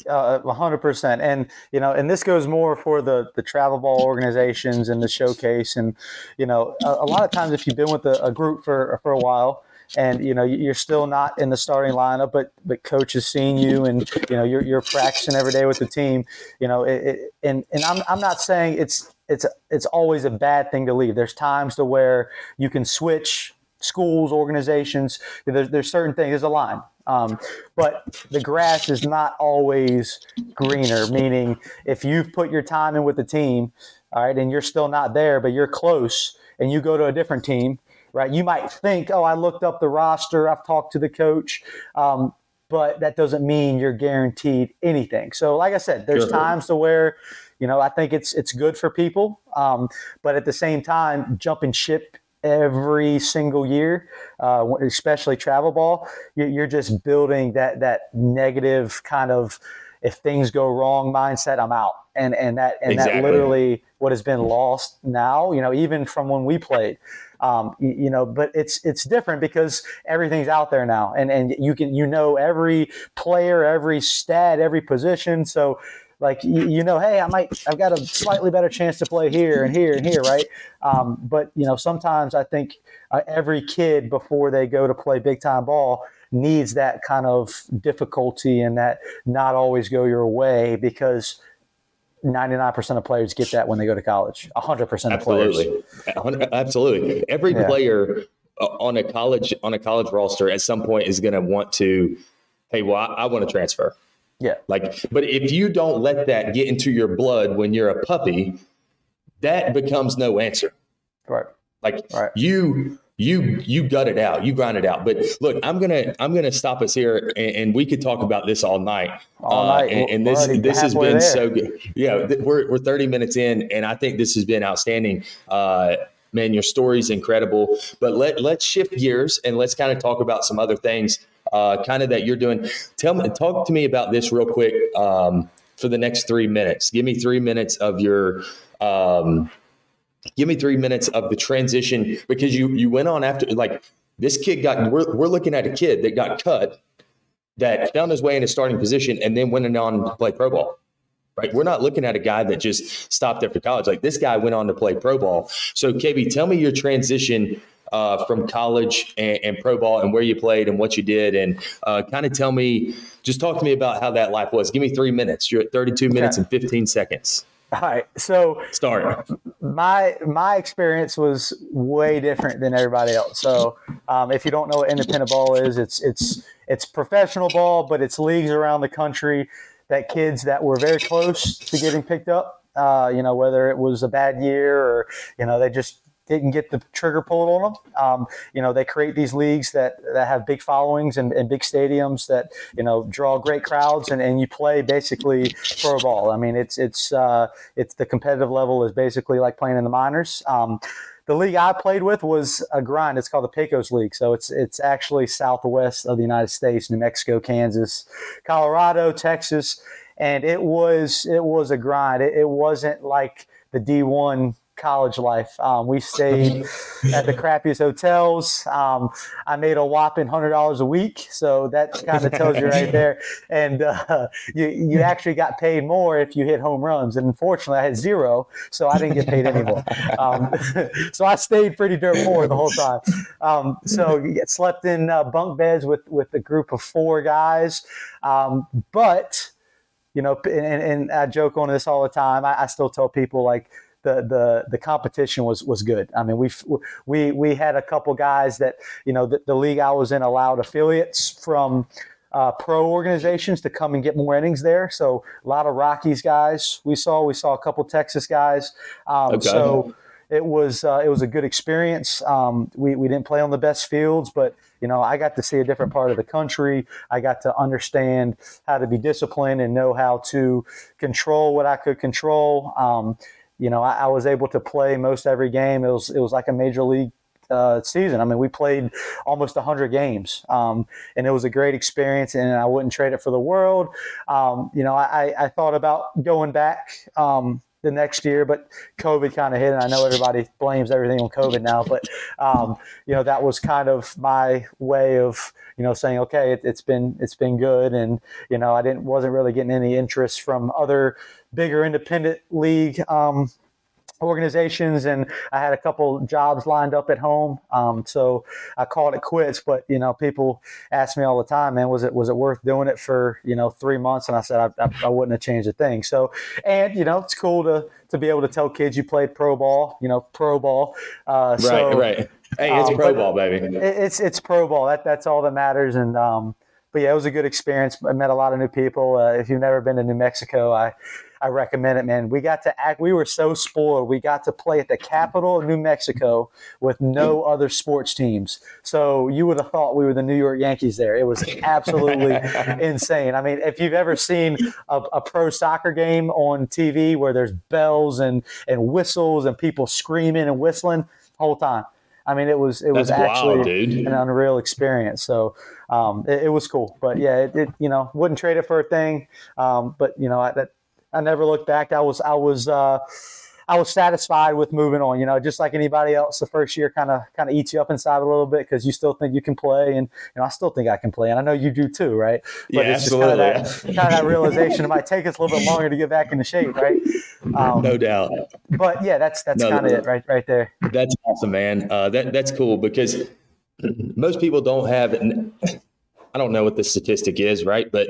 Uh, hundred percent, and you know, and this goes more for the the travel ball organizations and the showcase, and you know, a, a lot of times if you've been with a, a group for for a while, and you know you're still not in the starting lineup, but but coach has seen you, and you know you're you're practicing every day with the team. You know, it, it, and and I'm I'm not saying it's it's it's always a bad thing to leave. There's times to where you can switch schools, organizations. There's there's certain things. There's a line. Um, but the grass is not always greener, meaning if you've put your time in with the team, all right, and you're still not there, but you're close, and you go to a different team, right? You might think, oh, I looked up the roster, I've talked to the coach, um, but that doesn't mean you're guaranteed anything. So, like I said, there's sure. times to where, you know, I think it's it's good for people, um, but at the same time, jumping ship every single year, uh, especially travel ball, you're just building that that negative kind of if things go wrong mindset, I'm out. And and that and exactly. that literally what has been lost now, you know, even from when we played. Um, you, you, know, but it's it's different because everything's out there now, and and you can you know every player, every stat, every position. So like you, you, know hey i might i've got a slightly better chance to play here and here and here right um, but you know sometimes i think uh, every kid before they go to play big time ball needs that kind of difficulty and that not always go your way because 99% of players get that when they go to college 100% of absolutely. players absolutely every yeah. player uh, on a college on a college roster at some point is going to want to hey well i, I want to transfer yeah. Like, but if you don't let that get into your blood when you're a puppy, that becomes no answer. Right. Like right. you you you gut it out, you grind it out. But look, I'm gonna I'm gonna stop us here, and, and we could talk about this all night. All uh, night, and, and this this has been there. so good. Yeah, th- we're we're 30 minutes in, and I think this has been outstanding. Uh, man, your story's incredible. But let let's shift gears and let's kind of talk about some other things uh, kind of that you're doing. Tell me, talk to me about this real quick um, for the next three minutes. Give me three minutes of your. Um, give me three minutes of the transition because you you went on after like this kid got. We're we're looking at a kid that got cut that found his way in a starting position and then went on to play pro ball right? We're not looking at a guy that just stopped after college. Like this guy went on to play pro ball. So, KB, tell me your transition uh, from college and, and, pro ball and where you played and what you did, and uh, kind of tell me, just talk to me about how that life was. Give me three minutes. You're at 32 minutes and 15 seconds. All right. So start. My my experience was way different than everybody else. So um, if you don't know what independent ball is, it's it's it's professional ball, but it's leagues around the country that kids that were very close to getting picked up. Uh, you know, whether it was a bad year or you know they just didn't get the trigger pulled on them. Um, you know, they create these leagues that, that have big followings and, and big stadiums that, you know, draw great crowds and, and you play basically pro ball. I mean, it's, it's, uh, it's the competitive level is basically like playing in the minors. Um, the league I played with was a grind. It's called the Pecos League. So it's it's actually southwest of the United States, New Mexico, Kansas, Colorado, Texas, and it was it was a grind. It, it wasn't like the D1 college life. Um, we stayed at the [LAUGHS] crappiest hotels. Um, I made a whopping hundred dollars a week, so that kind of tells you right there. And uh, you you actually got paid more if you hit home runs. And unfortunately, I had zero, so I didn't get paid anymore. Um, [LAUGHS] so I stayed pretty dirt poor the whole time. Um, so you get slept in uh, bunk beds with with a group of four guys, um, but you know, and, and, I joke on this all the time. I, I still tell people like the the the competition was was good. I mean, we we we had a couple guys that you know the, the league I was in allowed affiliates from. Uh, pro organizations to come and get more innings there. So a lot of Rockies guys we saw. We saw a couple Texas guys. Um, okay. So it was uh, it was a good experience. Um, we we didn't play on the best fields, but you know I got to see a different part of the country. I got to understand how to be disciplined and know how to control what I could control. Um, you know, I, I, was able to play most every game. It was it was like a major league uh, season. I mean, we played almost 100 games, um, and it was a great experience, and I wouldn't trade it for the world. Um, you know, I, I, thought about going back um, the next year, but COVID kind of hit, and I know everybody blames everything on COVID now, but um, you know that was kind of my way of you know saying, okay, it, has been it's been good, and you know I didn't wasn't really getting any interest from other bigger independent league um, organizations and I had a couple jobs lined up at home. Um, so I called it quits, but you know, people ask me all the time, man, was it, was it worth doing it for, you know, three months? And I said, I, I, I wouldn't have changed a thing. So, and you know, it's cool to, to be able to tell kids you played pro ball, you know, pro ball. Uh, so, right, right. Hey, it's um, pro ball, baby. It's, it's pro ball. That, that's all that matters. And, um, but yeah, it was a good experience. I met a lot of new people. Uh, if you've never been to New Mexico, I, I recommend it, man. We got to act. We were so spoiled. We got to play at the capital of New Mexico with no other sports teams. So you would have thought we were the New York Yankees there. It was absolutely [LAUGHS] insane. I mean, if you've ever seen a, a, pro soccer game on TV where there's bells and and whistles and people screaming and whistling whole time. I mean, it was it That's was actually wild, an unreal experience. So um, it, it, was cool. But yeah, it, it, you know wouldn't trade it for a thing. Um, but you know that I never looked back. I was I was uh, I was satisfied with moving on. You know, just like anybody else, the first year kind of kind of eats you up inside a little bit because you still think you can play, and you know I still think I can play, and I know you do too, right? But yeah, it's absolutely. just kind of that, kind of that realization. It might take us a little bit longer to get back into shape, right? Um, no doubt. But yeah, that's that's no, kind of it, right, right there. That's awesome, man. Uh, that that's cool because most people don't have. I don't know what the statistic is, right? But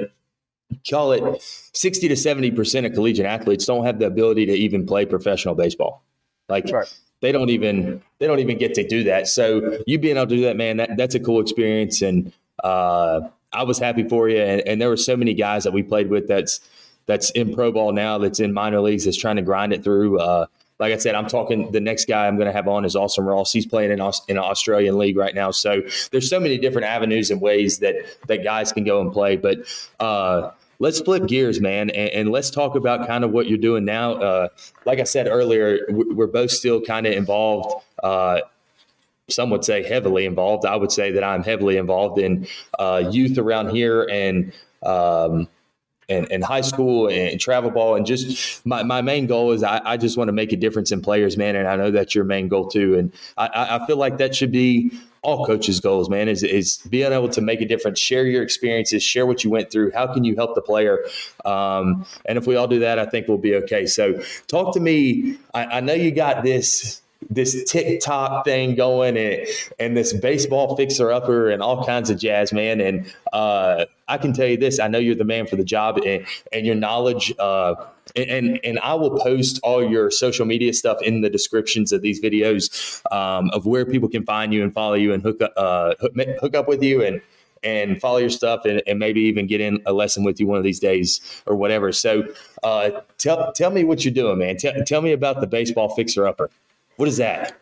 call it 60 to 70% of collegiate athletes don't have the ability to even play professional baseball. Like right. they don't even they don't even get to do that. So you being able to do that, man, that, that's a cool experience. And uh, I was happy for you. And, and there were so many guys that we played with that's that's in pro ball now, that's in minor leagues, that's trying to grind it through. Uh, like I said, I'm talking. The next guy I'm going to have on is Austin Ross. He's playing in, in an Australian league right now. So there's so many different avenues and ways that that guys can go and play. But uh, let's flip gears, man, and, and, let's talk about kind of what you're doing now. Uh, like I said earlier, we're both still kind of involved. Uh, some would say heavily involved. I would say that I'm heavily involved in uh, youth around here and. Um, and, and high school and travel ball. And just my, my main goal is I, I just want to make a difference in players man. And i know that's your main goal too. And i, I feel like that should be all coaches goals man is, is being able to make a difference share your experiences share what you went through. How can you help the player? Um, and if we all do that i think we'll be okay. So talk to me. I, I know you got this this TikTok thing going and, and this baseball fixer upper and all kinds of jazz, man. And uh, I can tell you this: I know you're the man for the job, and, and your knowledge. Uh, and and I will post all your social media stuff in the descriptions of these videos um, of where people can find you and follow you and hook up uh, hook, up with you and and follow your stuff and, and, maybe even get in a lesson with you one of these days or whatever. So uh, tell tell me what you're doing, man. Tell, tell me about the baseball fixer upper. What is that?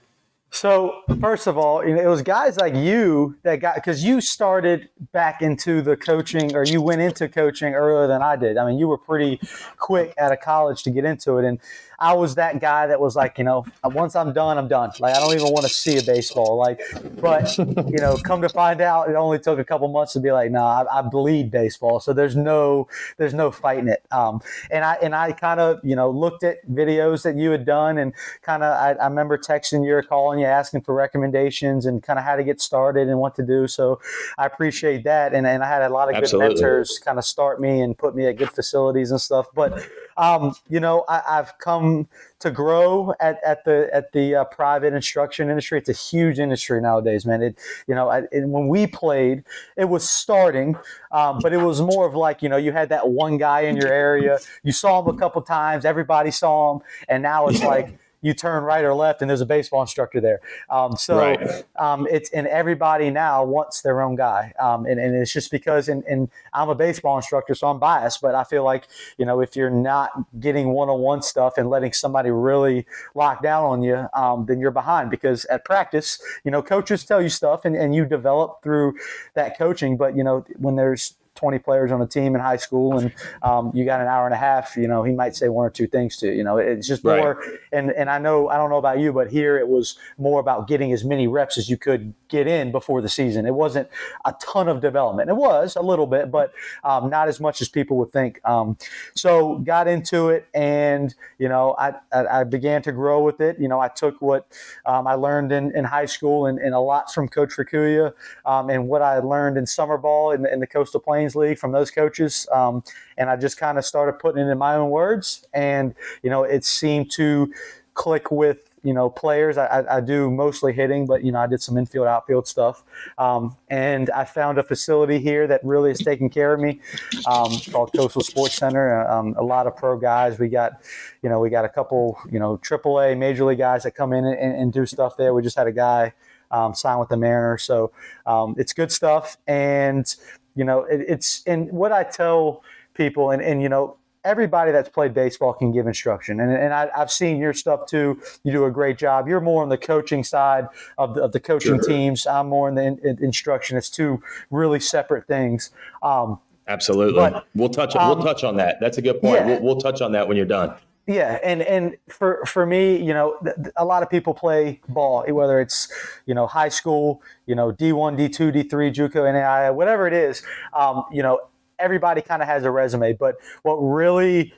So first of all, you know, it was guys like you that got because you started back into the coaching, or you went into coaching earlier than I did. I mean, you were pretty quick out of college to get into it, and I was that guy that was like, you know, once I'm done, I'm done. Like I don't even want to see a baseball. Like, but you know, come to find out, it only took a couple months to be like, nah, I, I bleed baseball. So there's no, there's no fighting it. Um, and I and I kind of, you know, looked at videos that you had done, and kind of, I, I remember texting you or calling you, asking for recommendations and kind of how to get started and what to do. So I appreciate that, and and I had a lot of Absolutely. good mentors kind of start me and put me at good facilities and stuff. But um, you know, I, have come to grow at, at the at the uh, private instruction industry. It's a huge industry nowadays, man. It, you know, I, when we played, it was starting, um, but it was more of like, you know, you had that one guy in your area, you saw him a couple times, everybody saw him, and now it's like you turn right or left and there's a baseball instructor there. Um, so right. um, it's and everybody now wants their own guy, um, and, and it's just because and, and I'm a baseball instructor, so I'm biased, but I feel like you know if you're not getting one-on-one stuff and letting somebody really lock down on you, um, then you're behind because at practice, you know, coaches tell you stuff and, and you develop through that coaching, but you know when there's 20 players on a team in high school and um, you got an hour and a half, you know, he might say one or two things to you. You know, it's just more. Right. And and I know I don't know about you, but here it was more about getting as many reps as you could get in before the season. It wasn't a ton of development. It was a little bit, but um, not as much as people would think. Um, so got into it, and you know, I, I, I began to grow with it. You know, I took what um, I learned in, in high school and, and a lot from Coach Rakuya, um, and what I learned in summer ball in, in the Coastal Plains League from those coaches. Um, and I just kind of started putting it in my own words, and you know, it seemed to click with you know players. I, I, do mostly hitting, but you know I did some infield outfield stuff, um, and I found a facility here that really is taking care of me, um, called Coastal Sports Center. Uh, um, a lot of pro guys. We got, you know, we got a couple, you know, AAA major league guys that come in and, and do stuff there. We just had a guy um, sign with the Mariners, so um, it's good stuff. And you know, it, it's and what I tell people, and and you know, everybody that's played baseball can give instruction. And, and I, have seen your stuff too. You do a great job. You're more on the coaching side of the, of the coaching sure. teams. I'm more in the in, in instruction. It's two really separate things. Um, Absolutely. But, we'll touch. Um, we'll touch on that. That's a good point. Yeah. We'll, we'll touch on that when you're done. Yeah, and and for for me, you know, a lot of people play ball, whether it's you know high school, you know D one, D two, D three, JUCO, NAIA, whatever it is. Um, you know, everybody kind of has a resume, but what really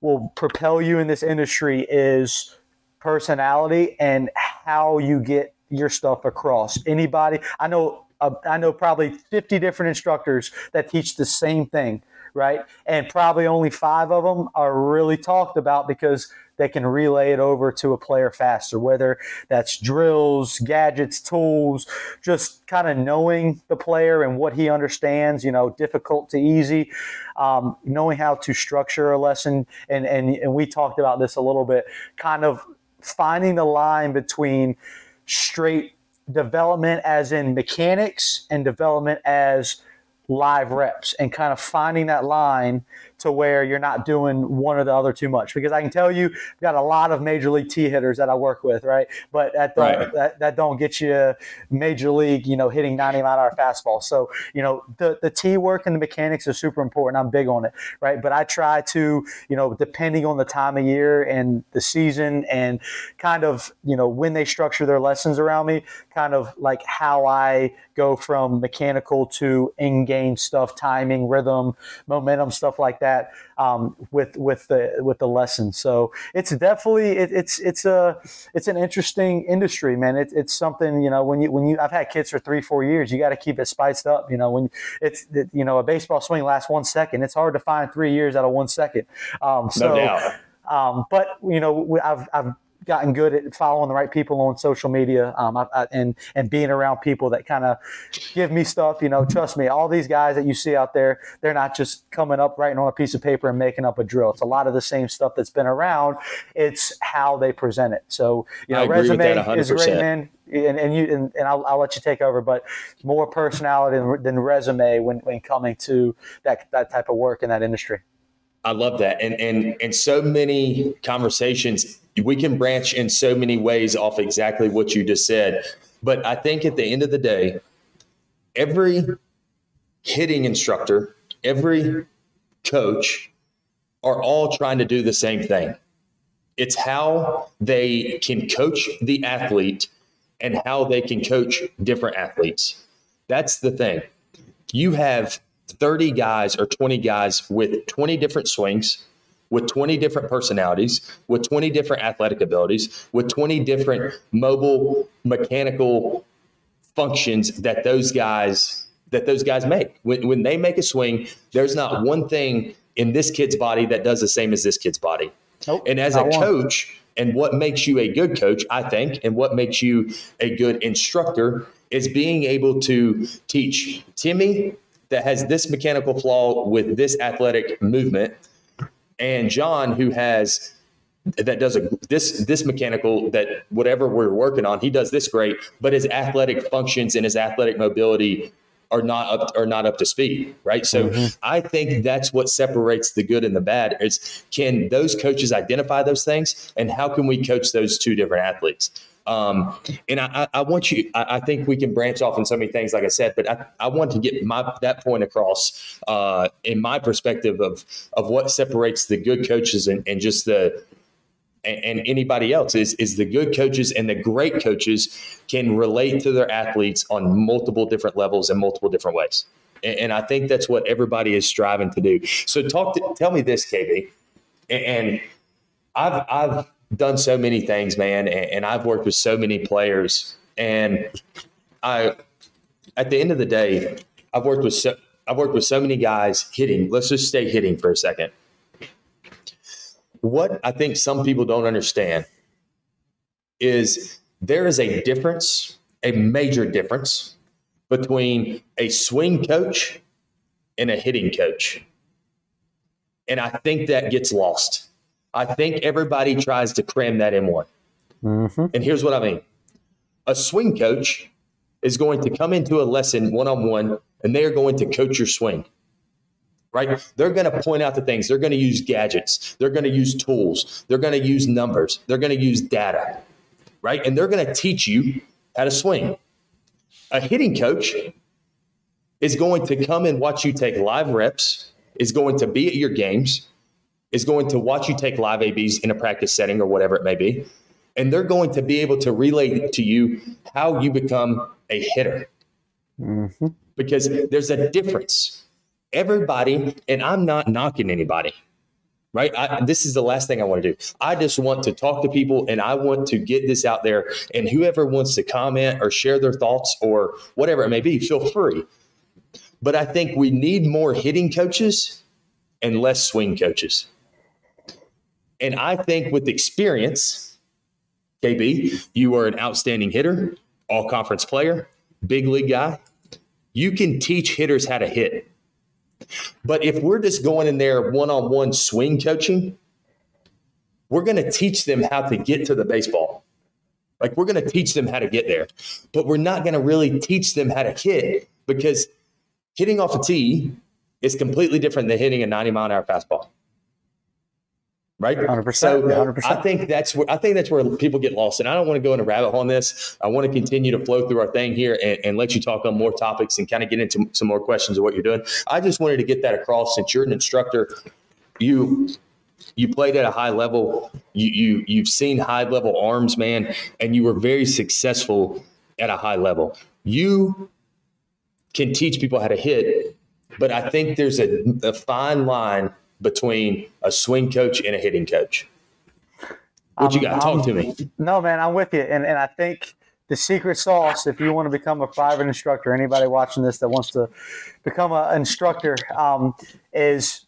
will propel you in this industry is personality and how you get your stuff across. Anybody, I know, uh, I know probably 50 different instructors that teach the same thing, right? And probably only five of them are really talked about because they can relay it over to a player faster, whether that's drills, gadgets, tools, just kind of knowing the player and what he understands, you know, difficult to easy, um, knowing how to structure a lesson. And, and, and we talked about this a little bit, kind of finding the line between straight development as in mechanics and development as live reps and kind of finding that line to where you're not doing one or the other too much. Because I can tell you, I've got a lot of major league T hitters that I work with, right? But that don't, right. that, that don't get you major league, you know, hitting 90 mile an hour fastball. So, you know, the, the T work and the mechanics are super important. I'm big on it, right? But I try to, you know, depending on the time of year and the season and kind of, you know, when they structure their lessons around me, kind of like how I go from mechanical to in game stuff, timing, rhythm, momentum, stuff like that that um, with with the with the lesson. So it's definitely it, it's it's a it's an interesting industry, man. It, it's something you know when you when you I've had kids for three four years. You got to keep it spiced up. You know when it's it, you know a baseball swing lasts one second. It's hard to find three years out of one second. Um, so, no doubt. Um, but you know, I've, I've gotten good at following the right people on social media um, I, I, and and being around people that kind of give me stuff. You know, trust me, all these guys that you see out there, they're not just coming up writing on a piece of paper and making up a drill. It's a lot of the same stuff that's been around. It's how they present it. So you know, resume is great, man. And, and you and, and I'll, I'll, let you take over, but more personality than, than resume when, when coming to that that type of work in that industry. I love that. And and and so many conversations we can branch in so many ways off exactly what you just said. But I think at the end of the day, every hitting instructor, every coach are all trying to do the same thing. It's how they can coach the athlete and how they can coach different athletes. That's the thing. You have 30 guys or 20 guys with 20 different swings, with 20 different personalities, with 20 different athletic abilities, with 20 different mobile mechanical functions that those guys that those guys make. When, when they make a swing, there's not one thing in this kid's body that does the same as this kid's body. Nope, and as a coach, and what makes you a good coach, I think, and what makes you a good instructor is being able to teach Timmy that has this mechanical flaw with this athletic movement, and John who has that does a this this mechanical that whatever we're working on, he does this great, but his athletic functions and his athletic mobility are not up are not up to speed, right? So mm-hmm. I think that's what separates the good and the bad is can those coaches identify those things and how can we coach those two different athletes? Um, and I, I want you, I, I, think we can branch off in so many things, like I said, but I, I want to get my that point across uh, in my perspective of of what separates the good coaches and, and just the and, anybody else is is the good coaches and the great coaches can relate to their athletes on multiple different levels and multiple different ways. And, and I think that's what everybody is striving to do. So talk to, tell me this, KB, and, and I've I've done so many things, man, and, and I've worked with so many players, and I, at the end of the day, I've worked with so I've worked with so many guys hitting. Let's just stay hitting for a second. What I think some people don't understand is there is a difference, a major difference between a swing coach and a hitting coach. And I think that gets lost. I think everybody tries to cram that in one. Mm-hmm. And here's what I mean a swing coach is going to come into a lesson one on one and they are going to coach your swing. Right? They're going to point out the things. They're going to use gadgets. They're going to use tools. They're going to use numbers. They're going to use data. Right? And they're going to teach you how to swing. A hitting coach is going to come and watch you take live reps, is going to be at your games, is going to watch you take live ABs in a practice setting or whatever it may be. And they're going to be able to relay to you how you become a hitter. Mm-hmm. Because there's a difference. Everybody, and I'm not knocking anybody, right? I, this is the last thing I want to do. I just want to talk to people and I want to get this out there. And whoever wants to comment or share their thoughts or whatever it may be, feel free. But I think we need more hitting coaches and less swing coaches. And I think with experience, KB, you are an outstanding hitter, all conference player, big league guy. You can teach hitters how to hit. But if we're just going in there one on one swing coaching, we're going to teach them how to get to the baseball. Like we're going to teach them how to get there, but we're not going to really teach them how to hit because hitting off a tee is completely different than hitting a 90 mile an hour fastball right? 100%. So 100%. I think that's where I think that's where people get lost, and I don't want to go in a rabbit hole on this. I want to continue to flow through our thing here and, and, let you talk on more topics and kind of get into some more questions of what you're doing. I just wanted to get that across since you're an instructor. You you played at a high level. You you you've seen high level arms, man, and you were very successful at a high level. You can teach people how to hit, but I think there's a, a fine line between a swing coach and a hitting coach? What you got? Talk to me. No, man, I'm with you. And, and I think the secret sauce, if you want to become a private instructor, anybody watching this that wants to become an instructor, um, is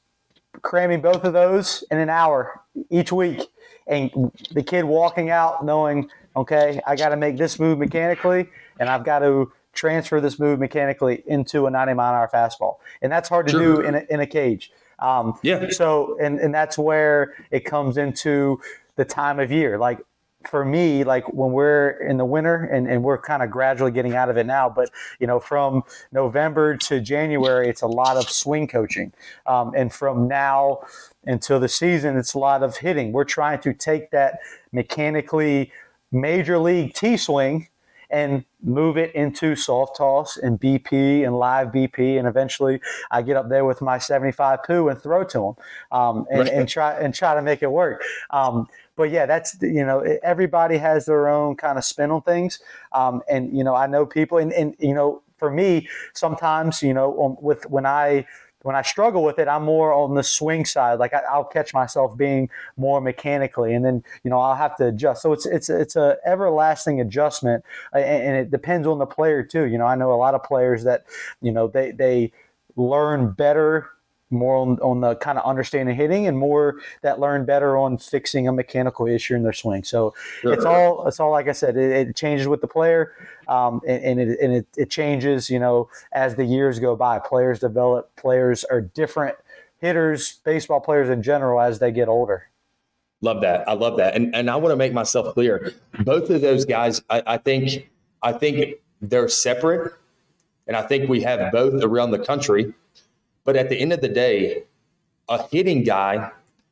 cramming both of those in an hour each week. And the kid walking out knowing, okay, I got to make this move mechanically, and I've got to transfer this move mechanically into a 90 mile an hour fastball. And that's hard to sure. do in a, in a cage. Um, yeah. So, and, and that's where it comes into the time of year. Like for me, like when we're in the winter and, and we're kind of gradually getting out of it now, but you know, from November to January, it's a lot of swing coaching. Um, and from now until the season, it's a lot of hitting. We're trying to take that mechanically major league T swing and move it into soft toss and BP and live BP, and eventually I get up there with my 75 poo and throw to them, um, and, right. and, try and try to make it work. Um, but yeah, that's you know everybody has their own kind of spin on things, um, and you know I know people, and, and you know for me sometimes you know with when I when I struggle with it, I'm more on the swing side. Like I, will catch myself being more mechanically, and then you know I'll have to adjust. So it's it's it's a everlasting adjustment, uh, and it depends on the player too. You know, I know a lot of players that you know they they learn better more on, on the kind of understanding hitting and more that learn better on fixing a mechanical issue in their swing. So sure. it's all it's all like I said, it, it changes with the player, um, and, and, it and it, it changes you know as the years go by. Players develop. Players are different hitters, baseball players in general as they get older. Love that. I love that. And and I want to make myself clear. Both of those guys, I, I think I think they're separate. And I think we have both around the country. But at the end of the day, a hitting guy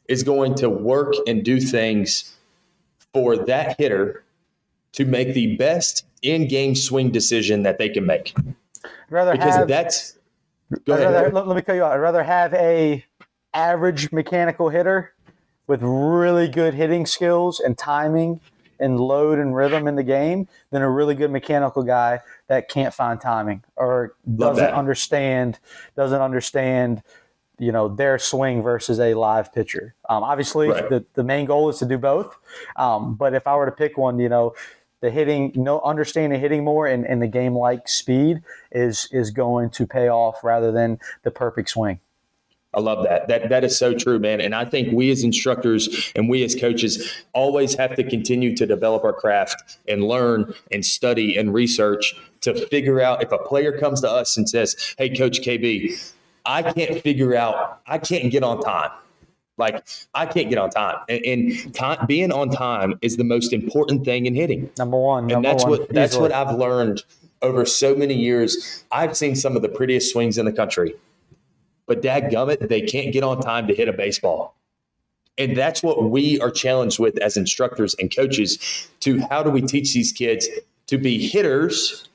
is going to work and do things for that hitter to make the best in-game swing decision that they can make. I'd rather Because have that's go I'd ahead. rather, let, let me cut you out. I'd rather have a average mechanical hitter with really good hitting skills and timing and load and rhythm in the game than a really good mechanical guy that can't find timing or Love doesn't that. understand doesn't understand you know their swing versus a live pitcher. Um, obviously, Right. the, the main goal is to do both. Um, but if I were to pick one, you know, the hitting, no understanding hitting more and, and the game like speed is is going to pay off rather than the perfect swing. I love that. That that is so true, man. And I think we as instructors and we as coaches always have to continue to develop our craft and learn and study and research to figure out if a player comes to us and says, "Hey, Coach KB, I can't figure out. I can't get on time." Like I can't get on time, and, and time, being on time is the most important thing in hitting. Number one, and number that's one, what that's easily. what I've learned over so many years. I've seen some of the prettiest swings in the country, but dadgummit, they can't get on time to hit a baseball. And that's what we are challenged with as instructors and coaches to how do we teach these kids to be hitters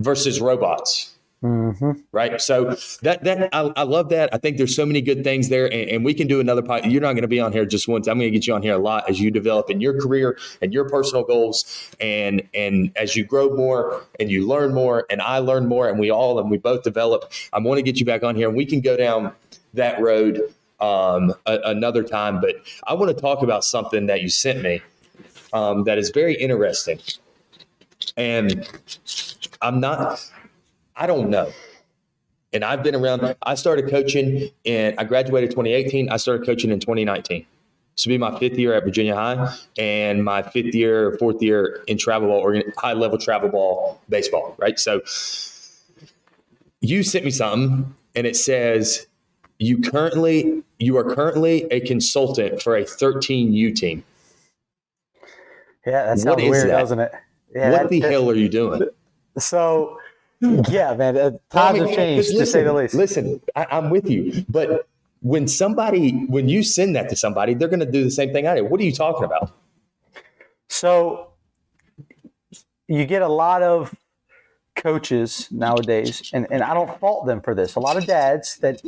versus robots? Mhm. Right. So that that I, I love that. I think there's so many good things there, and, and we can do another podcast. You're not going to be on here just once. I'm going to get you on here a lot as you develop in your career and your personal goals, and and as you grow more and you learn more, and I learn more, and we all and we both develop. I want to get you back on here, and we can go down that road um, a, another time. But I want to talk about something that you sent me um, that is very interesting, and I'm not. I don't know. And I've been around. I started coaching and I graduated 2018. I started coaching in 2019. This will be my fifth year at Virginia High and my fifth year, fourth year in travel ball, or high level travel ball baseball. Right. So you sent me something and it says you currently you are currently a consultant for a 13U team. Yeah, that What sounds weird, that? doesn't it? Yeah, what that- the hell are you doing? So, [LAUGHS] yeah, man, uh, I times mean, have changed 'cause to say the listen, least. Listen, I, I'm with you, but when somebody, when you send that to somebody, they're going to do the same thing I did. What are you talking about? So you get a lot of coaches nowadays, and, and I don't fault them for this. A lot of dads that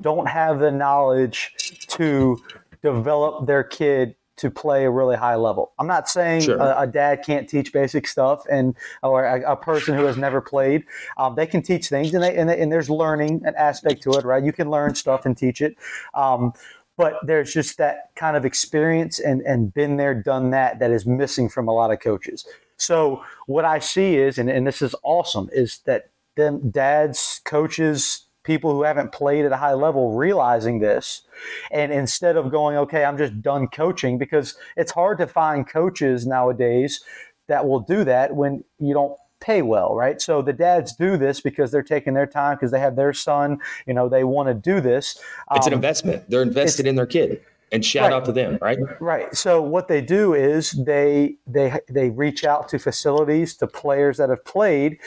don't have the knowledge to develop their kid to play a really high level. I'm not saying Sure. a, a dad can't teach basic stuff, and or a, a person who has never played, um, they can teach things, and, they, and, they, and there's learning an aspect to it, right? You can learn stuff and teach it. Um, but there's just that kind of experience and, and been there, done that that is missing from a lot of coaches. So what I see is, and, and this is awesome, is that them dads, coaches, people who haven't played at a high level realizing this. And instead of going, okay, I'm just done coaching, because it's hard to find coaches nowadays that will do that when you don't pay well, right? So the dads do this because they're taking their time because they have their son, you know, they want to do this. It's an Um, investment. They're invested in their kid, and shout Right. out to them, right? Right. So what they do is they they they reach out to facilities to players that have played,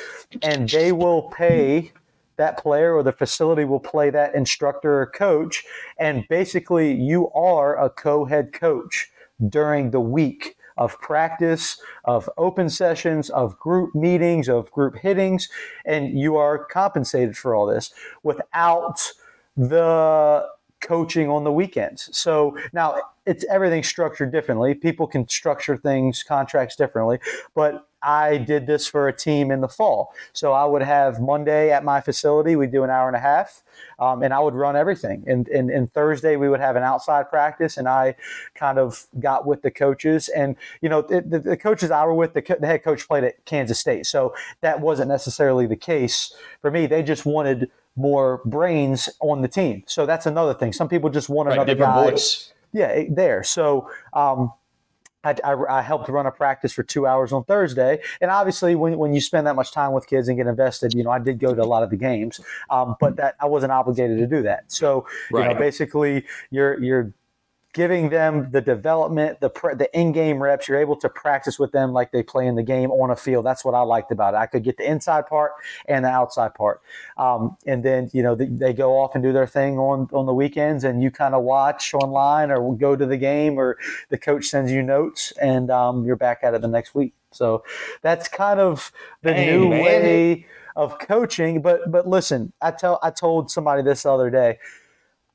and they will pay that player or the facility will play that instructor or coach, and basically you are a co-head coach during the week of practice, of open sessions, of group meetings, of group hittings, and you are compensated for all this without the coaching on the weekends. So now it's everything structured differently. People can structure things, contracts differently, but I did this for a team in the fall. So I would have Monday at my facility, we'd do an hour and a half, um, and I would run everything. And, and, and Thursday we would have an outside practice, and I kind of got with the coaches. And you know, the, the, the coaches I were with, the, co- the head coach played at Kansas State, so that wasn't necessarily the case for me. They just wanted more brains on the team. So that's another thing. Some people just want Right, another guy. voice. Yeah, there. So um, I, I, I helped run a practice for two hours on Thursday, and obviously, when, when you spend that much time with kids and get invested, you know, I did go to a lot of the games, um, but that I wasn't obligated to do that. So, you know, basically, you're you're giving them the development, the the in-game reps. You're able to practice with them like they play in the game on a field. That's what I liked about it. I could get the inside part and the outside part, um, and then you know they, they, go off and do their thing on on the weekends, and you kind of watch online or go to the game, or the coach sends you notes, and um, you're back at it the next week. So that's kind of the hey, new man. way of coaching. But but listen, I tell I told somebody this the other day.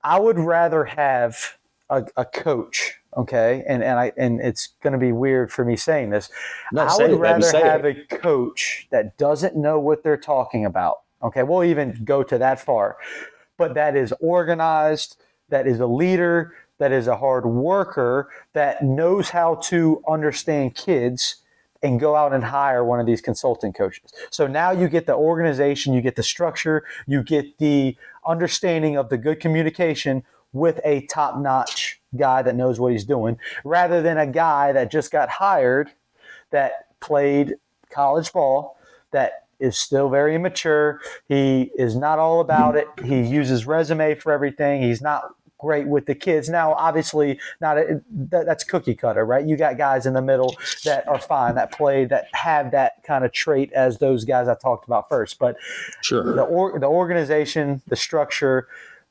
I would rather have a, a coach okay and and i and it's going to be weird for me saying this no, i would it, rather have it. a coach that doesn't know what they're talking about okay we'll even go to that far but that is organized that is a leader that is a hard worker that knows how to understand kids and go out and hire one of these consulting coaches. So now you get the organization, you get the structure, you get the understanding of the good communication with a top notch guy that knows what he's doing rather than a guy that just got hired that played college ball that is still very immature. He is not all about it. He uses resume for everything. He's not great with the kids. Now, obviously, not a, that, that's cookie cutter, right? You got guys in the middle that are fine, that play, that have that kind of trait as those guys I talked about first. But sure, the or, the organization, the structure,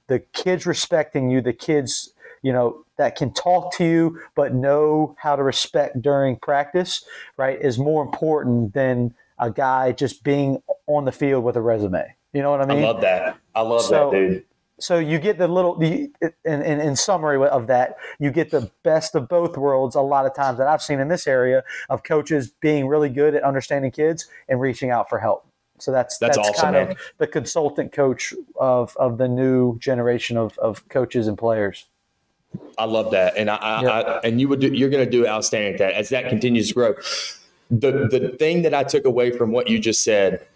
the kids respecting you, the kids, you know, that can talk to you but know how to respect during practice, right, is more important than a guy just being on the field with a resume. You know what I mean? I love that. I love so, that, dude. So you get the little, the, in, in, in summary of that, you get the best of both worlds a lot of times that I've seen in this area of coaches being really good at understanding kids and reaching out for help. So that's that's, that's awesome, kind man. of the consultant coach of of the new generation of, of coaches and players. I love that, and I, I and you would do, you're going to do outstanding at that as that continues to grow. The the thing that I took away from what you just said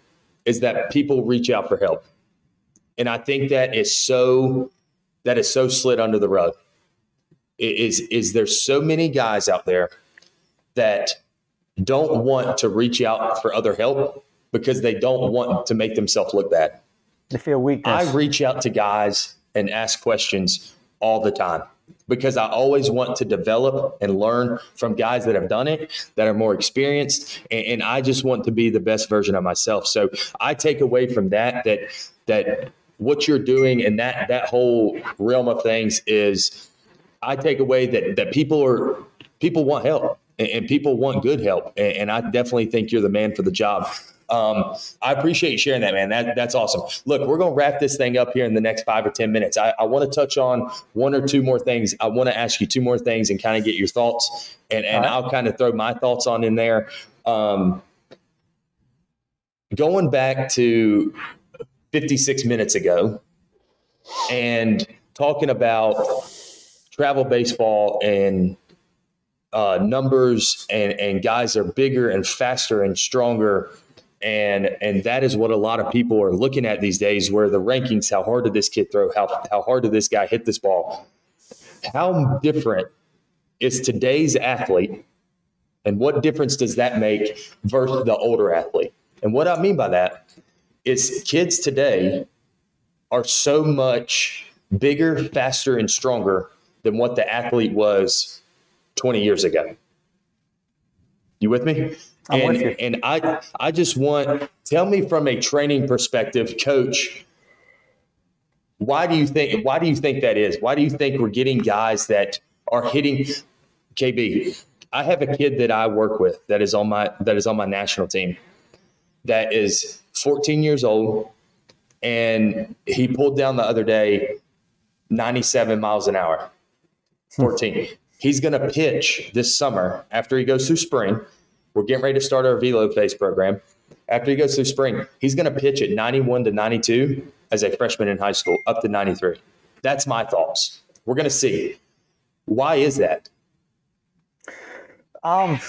is that people reach out for help, and I think that is so that is so slid under the rug. Is is there's so many guys out there that don't want to reach out for other help because they don't want to make themselves look bad. They feel weak. I reach out to guys and ask questions all the time because I always want to develop and learn from guys that have done it, that are more experienced, and, and, I just want to be the best version of myself. So I take away from that that that what you're doing and that that whole realm of things is I take away that that people are people want help and, and people want good help, and, and I definitely think you're the man for the job. Um, I appreciate you sharing that, man. That, that's awesome. Look, we're going to wrap this thing up here in the next five or 10 minutes. I, I want to touch on one or two more things. I want to ask you two more things and kind of get your thoughts, and, and right. I'll kind of throw my thoughts on in there. Um, going back to 56 minutes ago and talking about travel baseball and uh, numbers and, and guys are bigger and faster and stronger and and that is what a lot of people are looking at these days where the rankings how hard did this kid throw? How how hard did this guy hit this ball? How different is today's athlete? And what difference does that make versus the older athlete? And what i mean by that is kids today are so much bigger faster and stronger than what the athlete was 20 years ago. You with me I'm and. And I, I just want, tell me from a training perspective, coach, why do you think, why do you think that is? Why do you think we're getting guys that are hitting KB? I have a kid that I work with that is on my, that is on my national team that is 14 years old. And he pulled down the other day 97 miles an hour, 14. He's going to pitch this summer after he goes through spring we're getting ready to start our velo phase program. After he goes through spring, he's going to pitch at 91 to 92 as a freshman in high school, up to 93. That's my thoughts. We're going to see. Why is that? Um,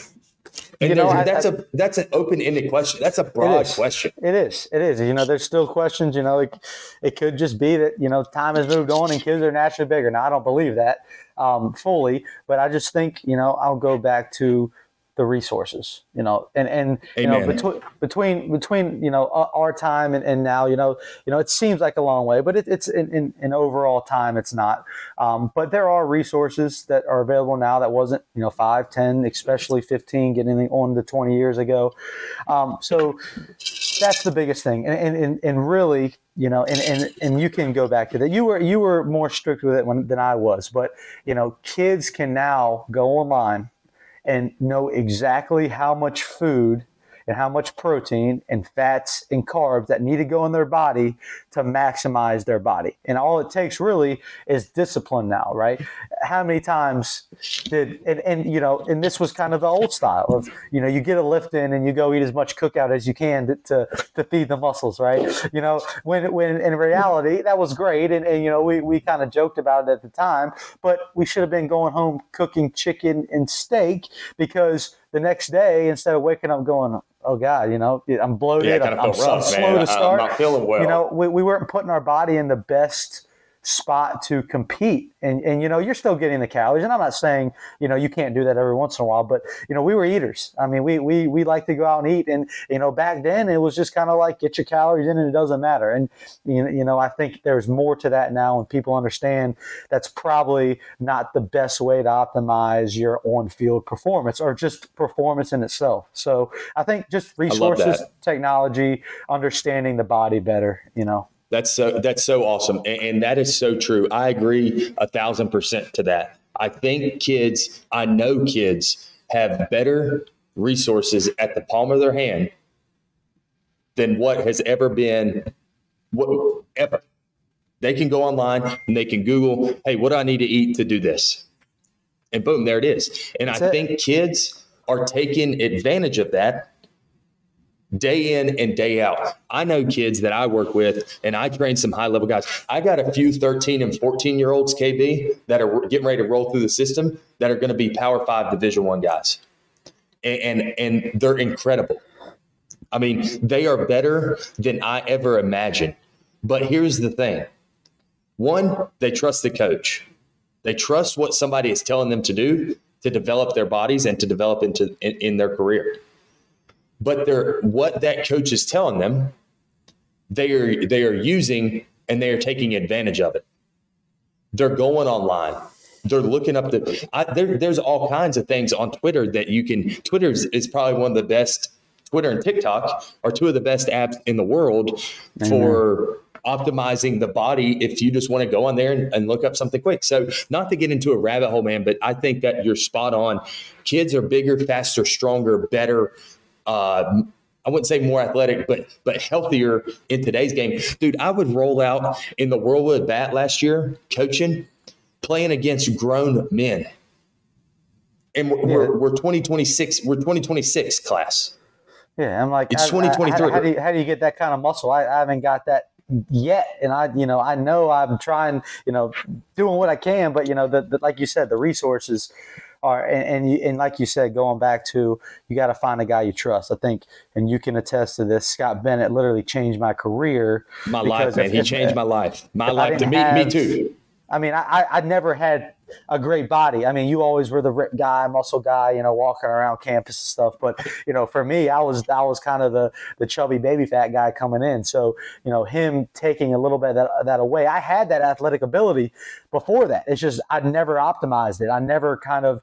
and you know, that's I, a that's an open ended question. That's a broad it question. It is. It is. You know, there's still questions. You know, it, it could just be that you know time has moved on and kids are naturally bigger. Now, I don't believe that um, fully, but I just think you know I'll go back to the resources, you know, and and you know between between between you know our time and, and now, you know, you know, it seems like a long way, but it, it's in, in, in, overall time, it's not. Um, but there are resources that are available now that wasn't, you know, five, ten, especially fifteen, getting on to twenty years ago. Um, so that's the biggest thing, and and and really, you know, and and and you can go back to that. You were you were more strict with it when, than I was, but you know, kids can now go online and know exactly how much food and how much protein and fats and carbs that need to go in their body to maximize their body. And all it takes really is discipline now, right? How many times did and, and you know, and this was kind of the old style of, you know, you get a lift in and you go eat as much cookout as you can to, to, to feed the muscles, right? You know, when when in reality that was great and, and you know, we, we kind of joked about it at the time, but we should have been going home cooking chicken and steak because the next day instead of waking up going, oh God, you know, I'm bloated. Yeah, I'm, I'm, rough, slow to start. I'm not feeling well. You know, we, we weren't putting our body in the best spot to compete. And, and, you know, you're still getting the calories. And I'm not saying, you know, you can't do that every once in a while, but, you know, we were eaters. I mean, we, we, we like to go out and eat. And, you know, back then it was just kind of like get your calories in and it doesn't matter. And, you know, you know, I think there's more to that now and people understand that's probably not the best way to optimize your on field performance or just performance in itself. So I think just resources, technology, understanding the body better, you know. That's so that's so awesome, and, and that is so true. I agree a thousand percent to that. I think kids, I know kids have better resources at the palm of their hand than what has ever been what ever. They can go online and they can Google, hey, what do I need to eat to do this? And boom, there it is. And That's I it. think kids are taking advantage of that day in and day out. I know kids that I work with, and I train some high level guys. I got a few 13 and 14 year olds, KB, that are getting ready to roll through the system that are going to be Power Five Division One guys, and, and and they're incredible. I mean, they are better than I ever imagined. But here's the thing: one, they trust the coach. They trust what somebody is telling them to do to develop their bodies and to develop into in, in their career but they're what that coach is telling them they are they are using and they are taking advantage of it they're going online they're looking up the I, there, there's all kinds of things on twitter that you can twitter is, is, probably one of the best twitter and tiktok are two of the best apps in the world for optimizing the body if you just want to go on there and, and, look up something quick. So, not to get into a rabbit hole, man, but I think that you're spot on. Kids are bigger, faster, stronger, better uh, I wouldn't say more athletic, but but healthier in today's game. Dude, I would roll out in the World Wood Bat last year, coaching, playing against grown men. And we're, yeah. we're, we're 2026, we're 2026 class. Yeah, I'm like, it's 2023. How, how, do you, how do you get that kind of muscle? I, I haven't got that yet and i you know i know i'm trying you know doing what i can but you know the, the like you said the resources are and and, you, and like you said, going back to you got to find a guy you trust. I think, and you can attest to this. Scott Bennett literally changed my career. My life, man. If, he if, changed my life. My life to me, have, me too. I mean, I I never had a great body. I mean, you always were the ripped guy, muscle guy, you know, walking around campus and stuff. But you know, for me, I was I was kind of the the chubby baby fat guy coming in. So you know, him taking a little bit of that, that away. I had that athletic ability before that. It's just I never optimized it. I never kind of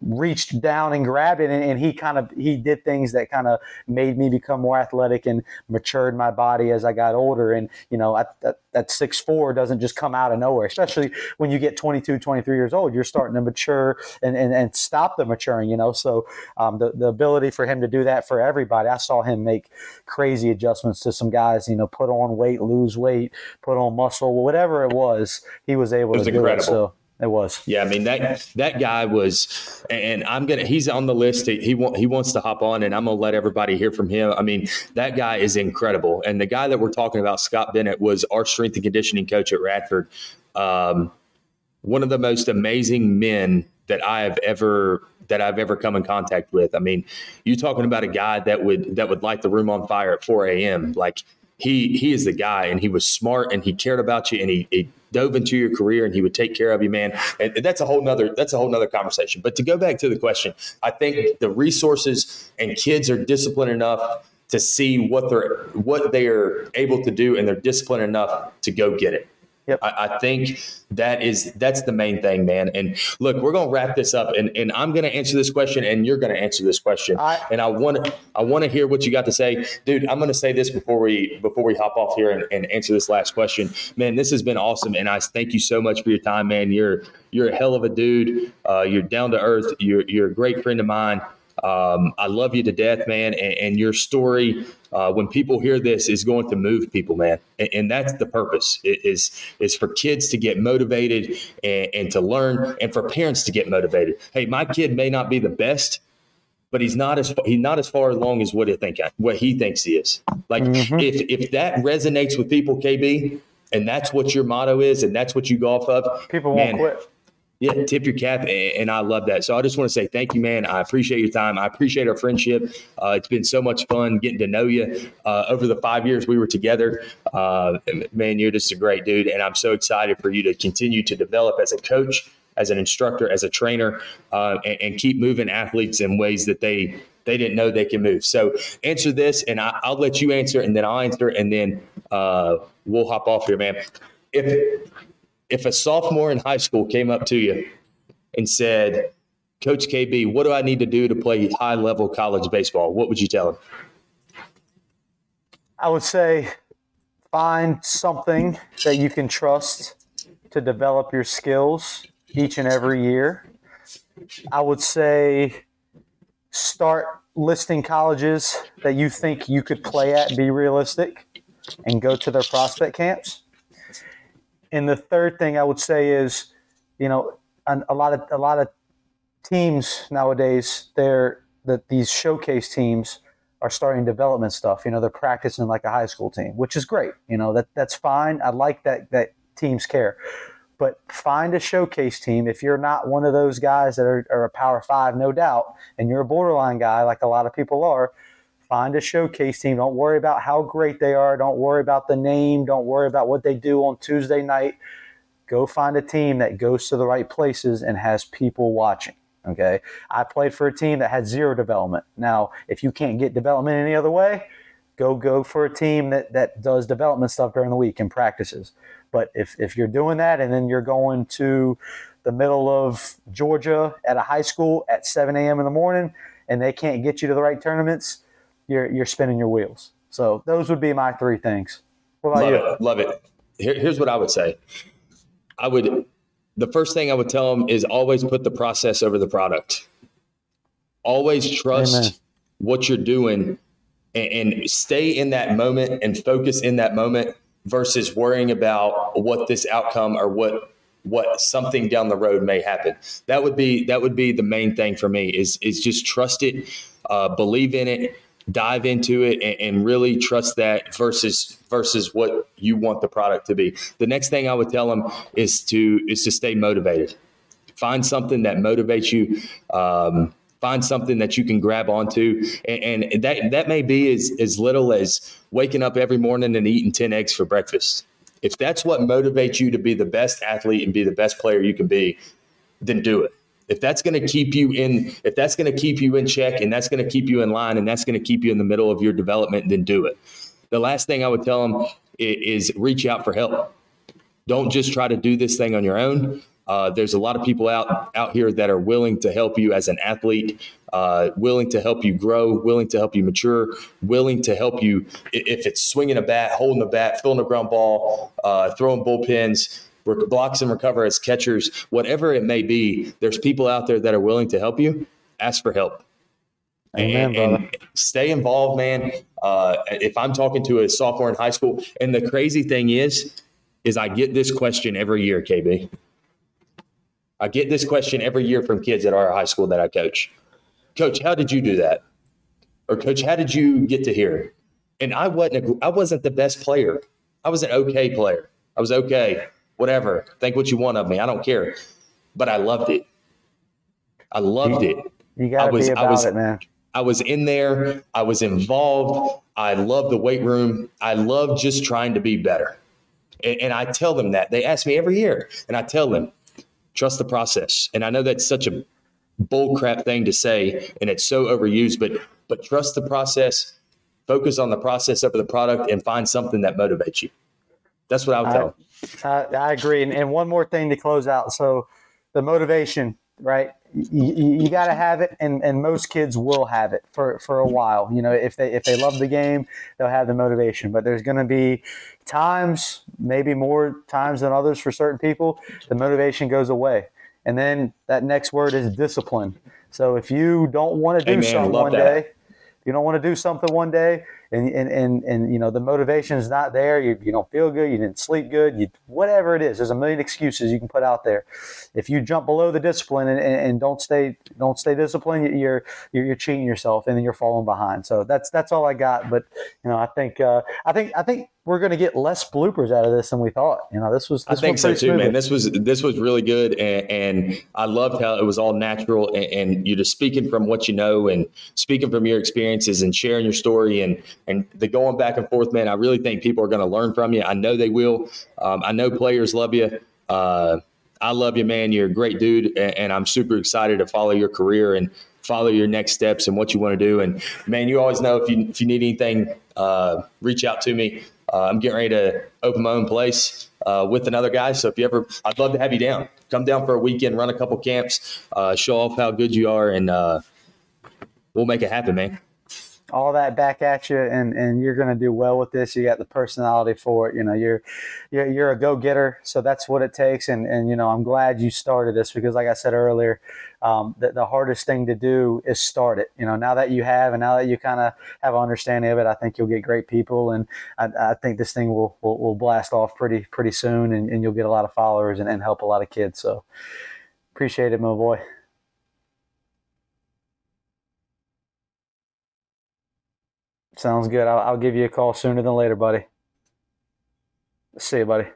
reached down and grabbed it and, and, he kind of he did things that kind of made me become more athletic and matured my body as i got older. And you know I, that, that six four doesn't just come out of nowhere especially when you get 22 23 years old you're starting to mature and, and, and stop the maturing you know? So um, the, the ability for him to do that for everybody i saw him make crazy adjustments to some guys you know put on weight lose weight put on muscle whatever it was he was able was to incredible. do it. so it was. Yeah, I mean that that guy was, and I'm gonna. He's on the list. He he, want, he wants to hop on, and I'm gonna let everybody hear from him. I mean that guy is incredible, and the guy that we're talking about, Scott Bennett, was our strength and conditioning coach at Radford. Um, one of the most amazing men that I have ever that I've ever come in contact with. I mean, you talking about a guy that would that would light the room on fire at 4 a.m. Like he he is the guy, and he was smart, and he cared about you, and he, he dove into your career and he would take care of you, man. And that's a whole nother that's a whole nother conversation. But to go back to the question, I think the resources and kids are disciplined enough to see what they're what they are able to do and they're disciplined enough to go get it. Yep. I, I, think that is that's the main thing, man. And look, we're gonna wrap this up, and, and I'm gonna answer this question, and you're gonna answer this question. I, and I want to I want to hear what you got to say, dude. I'm gonna say this before we before we hop off here and, and answer this last question, man. This has been awesome, and I thank you so much for your time, man. You're you're a hell of a dude. Uh, you're down to earth. You're you're a great friend of mine. Um, I love you to death, man. And, and your story, uh, when people hear this, is going to move people, man. And, and that's the purpose is is for kids to get motivated and, and to learn, and for parents to get motivated. Hey, my kid may not be the best, but he's not as he's not as far along as what he think what he thinks he is. Like mm-hmm. if if that resonates with people, KB, and that's what your motto is, and that's what you go off of, people won't quit. Yeah, tip your cap, and I love that. So I just want to say thank you, man. I appreciate your time. I appreciate our friendship. Uh, it's been so much fun getting to know you uh, over the five years we were together. Uh, man, you're just a great dude, and I'm so excited for you to continue to develop as a coach, as an instructor, as a trainer, uh, and, and, keep moving athletes in ways that they they didn't know they can move. So answer this, and I, will let you answer, and then I'll answer, and then uh, we'll hop off here, man. If if a sophomore in high school came up to you and said, Coach KB, what do I need to do to play high level college baseball? What would you tell him? I would say find something that you can trust to develop your skills each and every year. I would say start listing colleges that you think you could play at, be realistic, and go to their prospect camps. And the third thing I would say is, you know, a lot of a lot of teams nowadays, they're that these showcase teams are starting development stuff. You know, they're practicing like a high school team, which is great. You know, that that's fine. I like that that teams care. But find a showcase team. If you're not one of those guys that are, are a power five, no doubt, and you're a borderline guy like a lot of people are, Find a showcase team. Don't worry about how great they are. Don't worry about the name. Don't worry about what they do on Tuesday night. Go find a team that goes to the right places and has people watching. Okay. I played for a team that had zero development. Now, if you can't get development any other way, go go for a team that, that does development stuff during the week and practices. But if, if you're doing that and then you're going to the middle of Georgia at a high school at 7 a.m. in the morning and they can't get you to the right tournaments, you're you're spinning your wheels. So those would be my three things. What about love you? It, love it. Here, here's what I would say. I would the first thing I would tell them is always put the process over the product. Always trust Amen. what you're doing and, and stay in that moment and focus in that moment versus worrying about what this outcome or what what something down the road may happen. That would be that would be the main thing for me is is just trust it, uh, believe in it, dive into it and, and, really trust that versus versus what you want the product to be. The next thing I would tell them is to is to stay motivated. Find something that motivates you. Um, find something that you can grab onto, and, and that that may be as as little as waking up every morning and eating ten eggs for breakfast. If that's what motivates you to be the best athlete and be the best player you can be, then do it if that's going to keep you in if that's going to keep you in check and that's going to keep you in line and that's going to keep you in the middle of your development then do it. The last thing i would tell them is reach out for help. Don't just try to do this thing on your own. Uh, there's a lot of people out out here that are willing to help you as an athlete, uh, willing to help you grow, willing to help you mature, willing to help you if it's swinging a bat, holding a bat, filling a ground ball, uh, throwing bullpens blocks and recover as catchers, whatever it may be, there's people out there that are willing to help you. Ask for help. Amen, and, and, stay involved, man. Uh, if I'm talking to a sophomore in high school, and the crazy thing is, is I get this question every year, KB. I get this question every year from kids at our high school that I coach. Coach, how did you do that? Or coach, how did you get to here? And I wasn't a, I wasn't the best player. I was an okay player. I was okay whatever. Think what you want of me. I don't care. But I loved it. I loved it. You got to be about I was, it, man. I was in there. I was involved. I love the weight room. I love just trying to be better. And, and I tell them that. They ask me every year, and I tell them, trust the process. And I know that's such a bull crap thing to say, and it's so overused, but but trust the process, focus on the process over the product, and find something that motivates you. That's what I would tell. I, I, I agree. And, and one more thing to close out. So the motivation, right? You, you got to have it, and, and most kids will have it for, for a while. You know, if they if they love the game, they'll have the motivation. But there's going to be times, maybe more times than others for certain people, the motivation goes away. And then that next word is discipline. So if you don't want to do Amen. something one that. day, you don't want to do something one day, and and and, and you know the motivation is not there. You, you don't feel good. You didn't sleep good. You whatever it is. There's a million excuses you can put out there. If you jump below the discipline and, and, and don't stay don't stay disciplined, you're, you're you're cheating yourself, and then you're falling behind. So that's that's all I got. But you know I think uh, I think I think we're going to get less bloopers out of this than we thought. You know this was I think so too, smoothly. man. This was this was really good, and, and I loved how it was all natural, and, and you're just speaking from what you know, and speaking from your experiences, and sharing your story, and and the going back and forth, man. I really think people are going to learn from you. I know they will. Um, I know players love you. Uh, I love you, man. You're a great dude, and, and I'm super excited to follow your career and follow your next steps and what you want to do. And man, you always know if you if you need anything, uh, reach out to me. Uh, I'm getting ready to open my own place uh, with another guy. So if you ever, I'd love to have you down. Come down for a weekend, run a couple camps, uh, show off how good you are, and uh, we'll make it happen, man. All that back at you and and you're going to do well with this. You got the personality for it. You know you're you're, you're a go-getter so that's what it takes. And and you know i'm glad you started this because like i said earlier um, the, the hardest thing to do is start it. You know now that you have and now that you kind of have an understanding of it i think you'll get great people. And i, I think this thing will, will will blast off pretty pretty soon and, and you'll get a lot of followers and, and help a lot of kids. So appreciate it my boy Sounds good. I'll, I'll give you a call sooner than later, buddy. See you, buddy.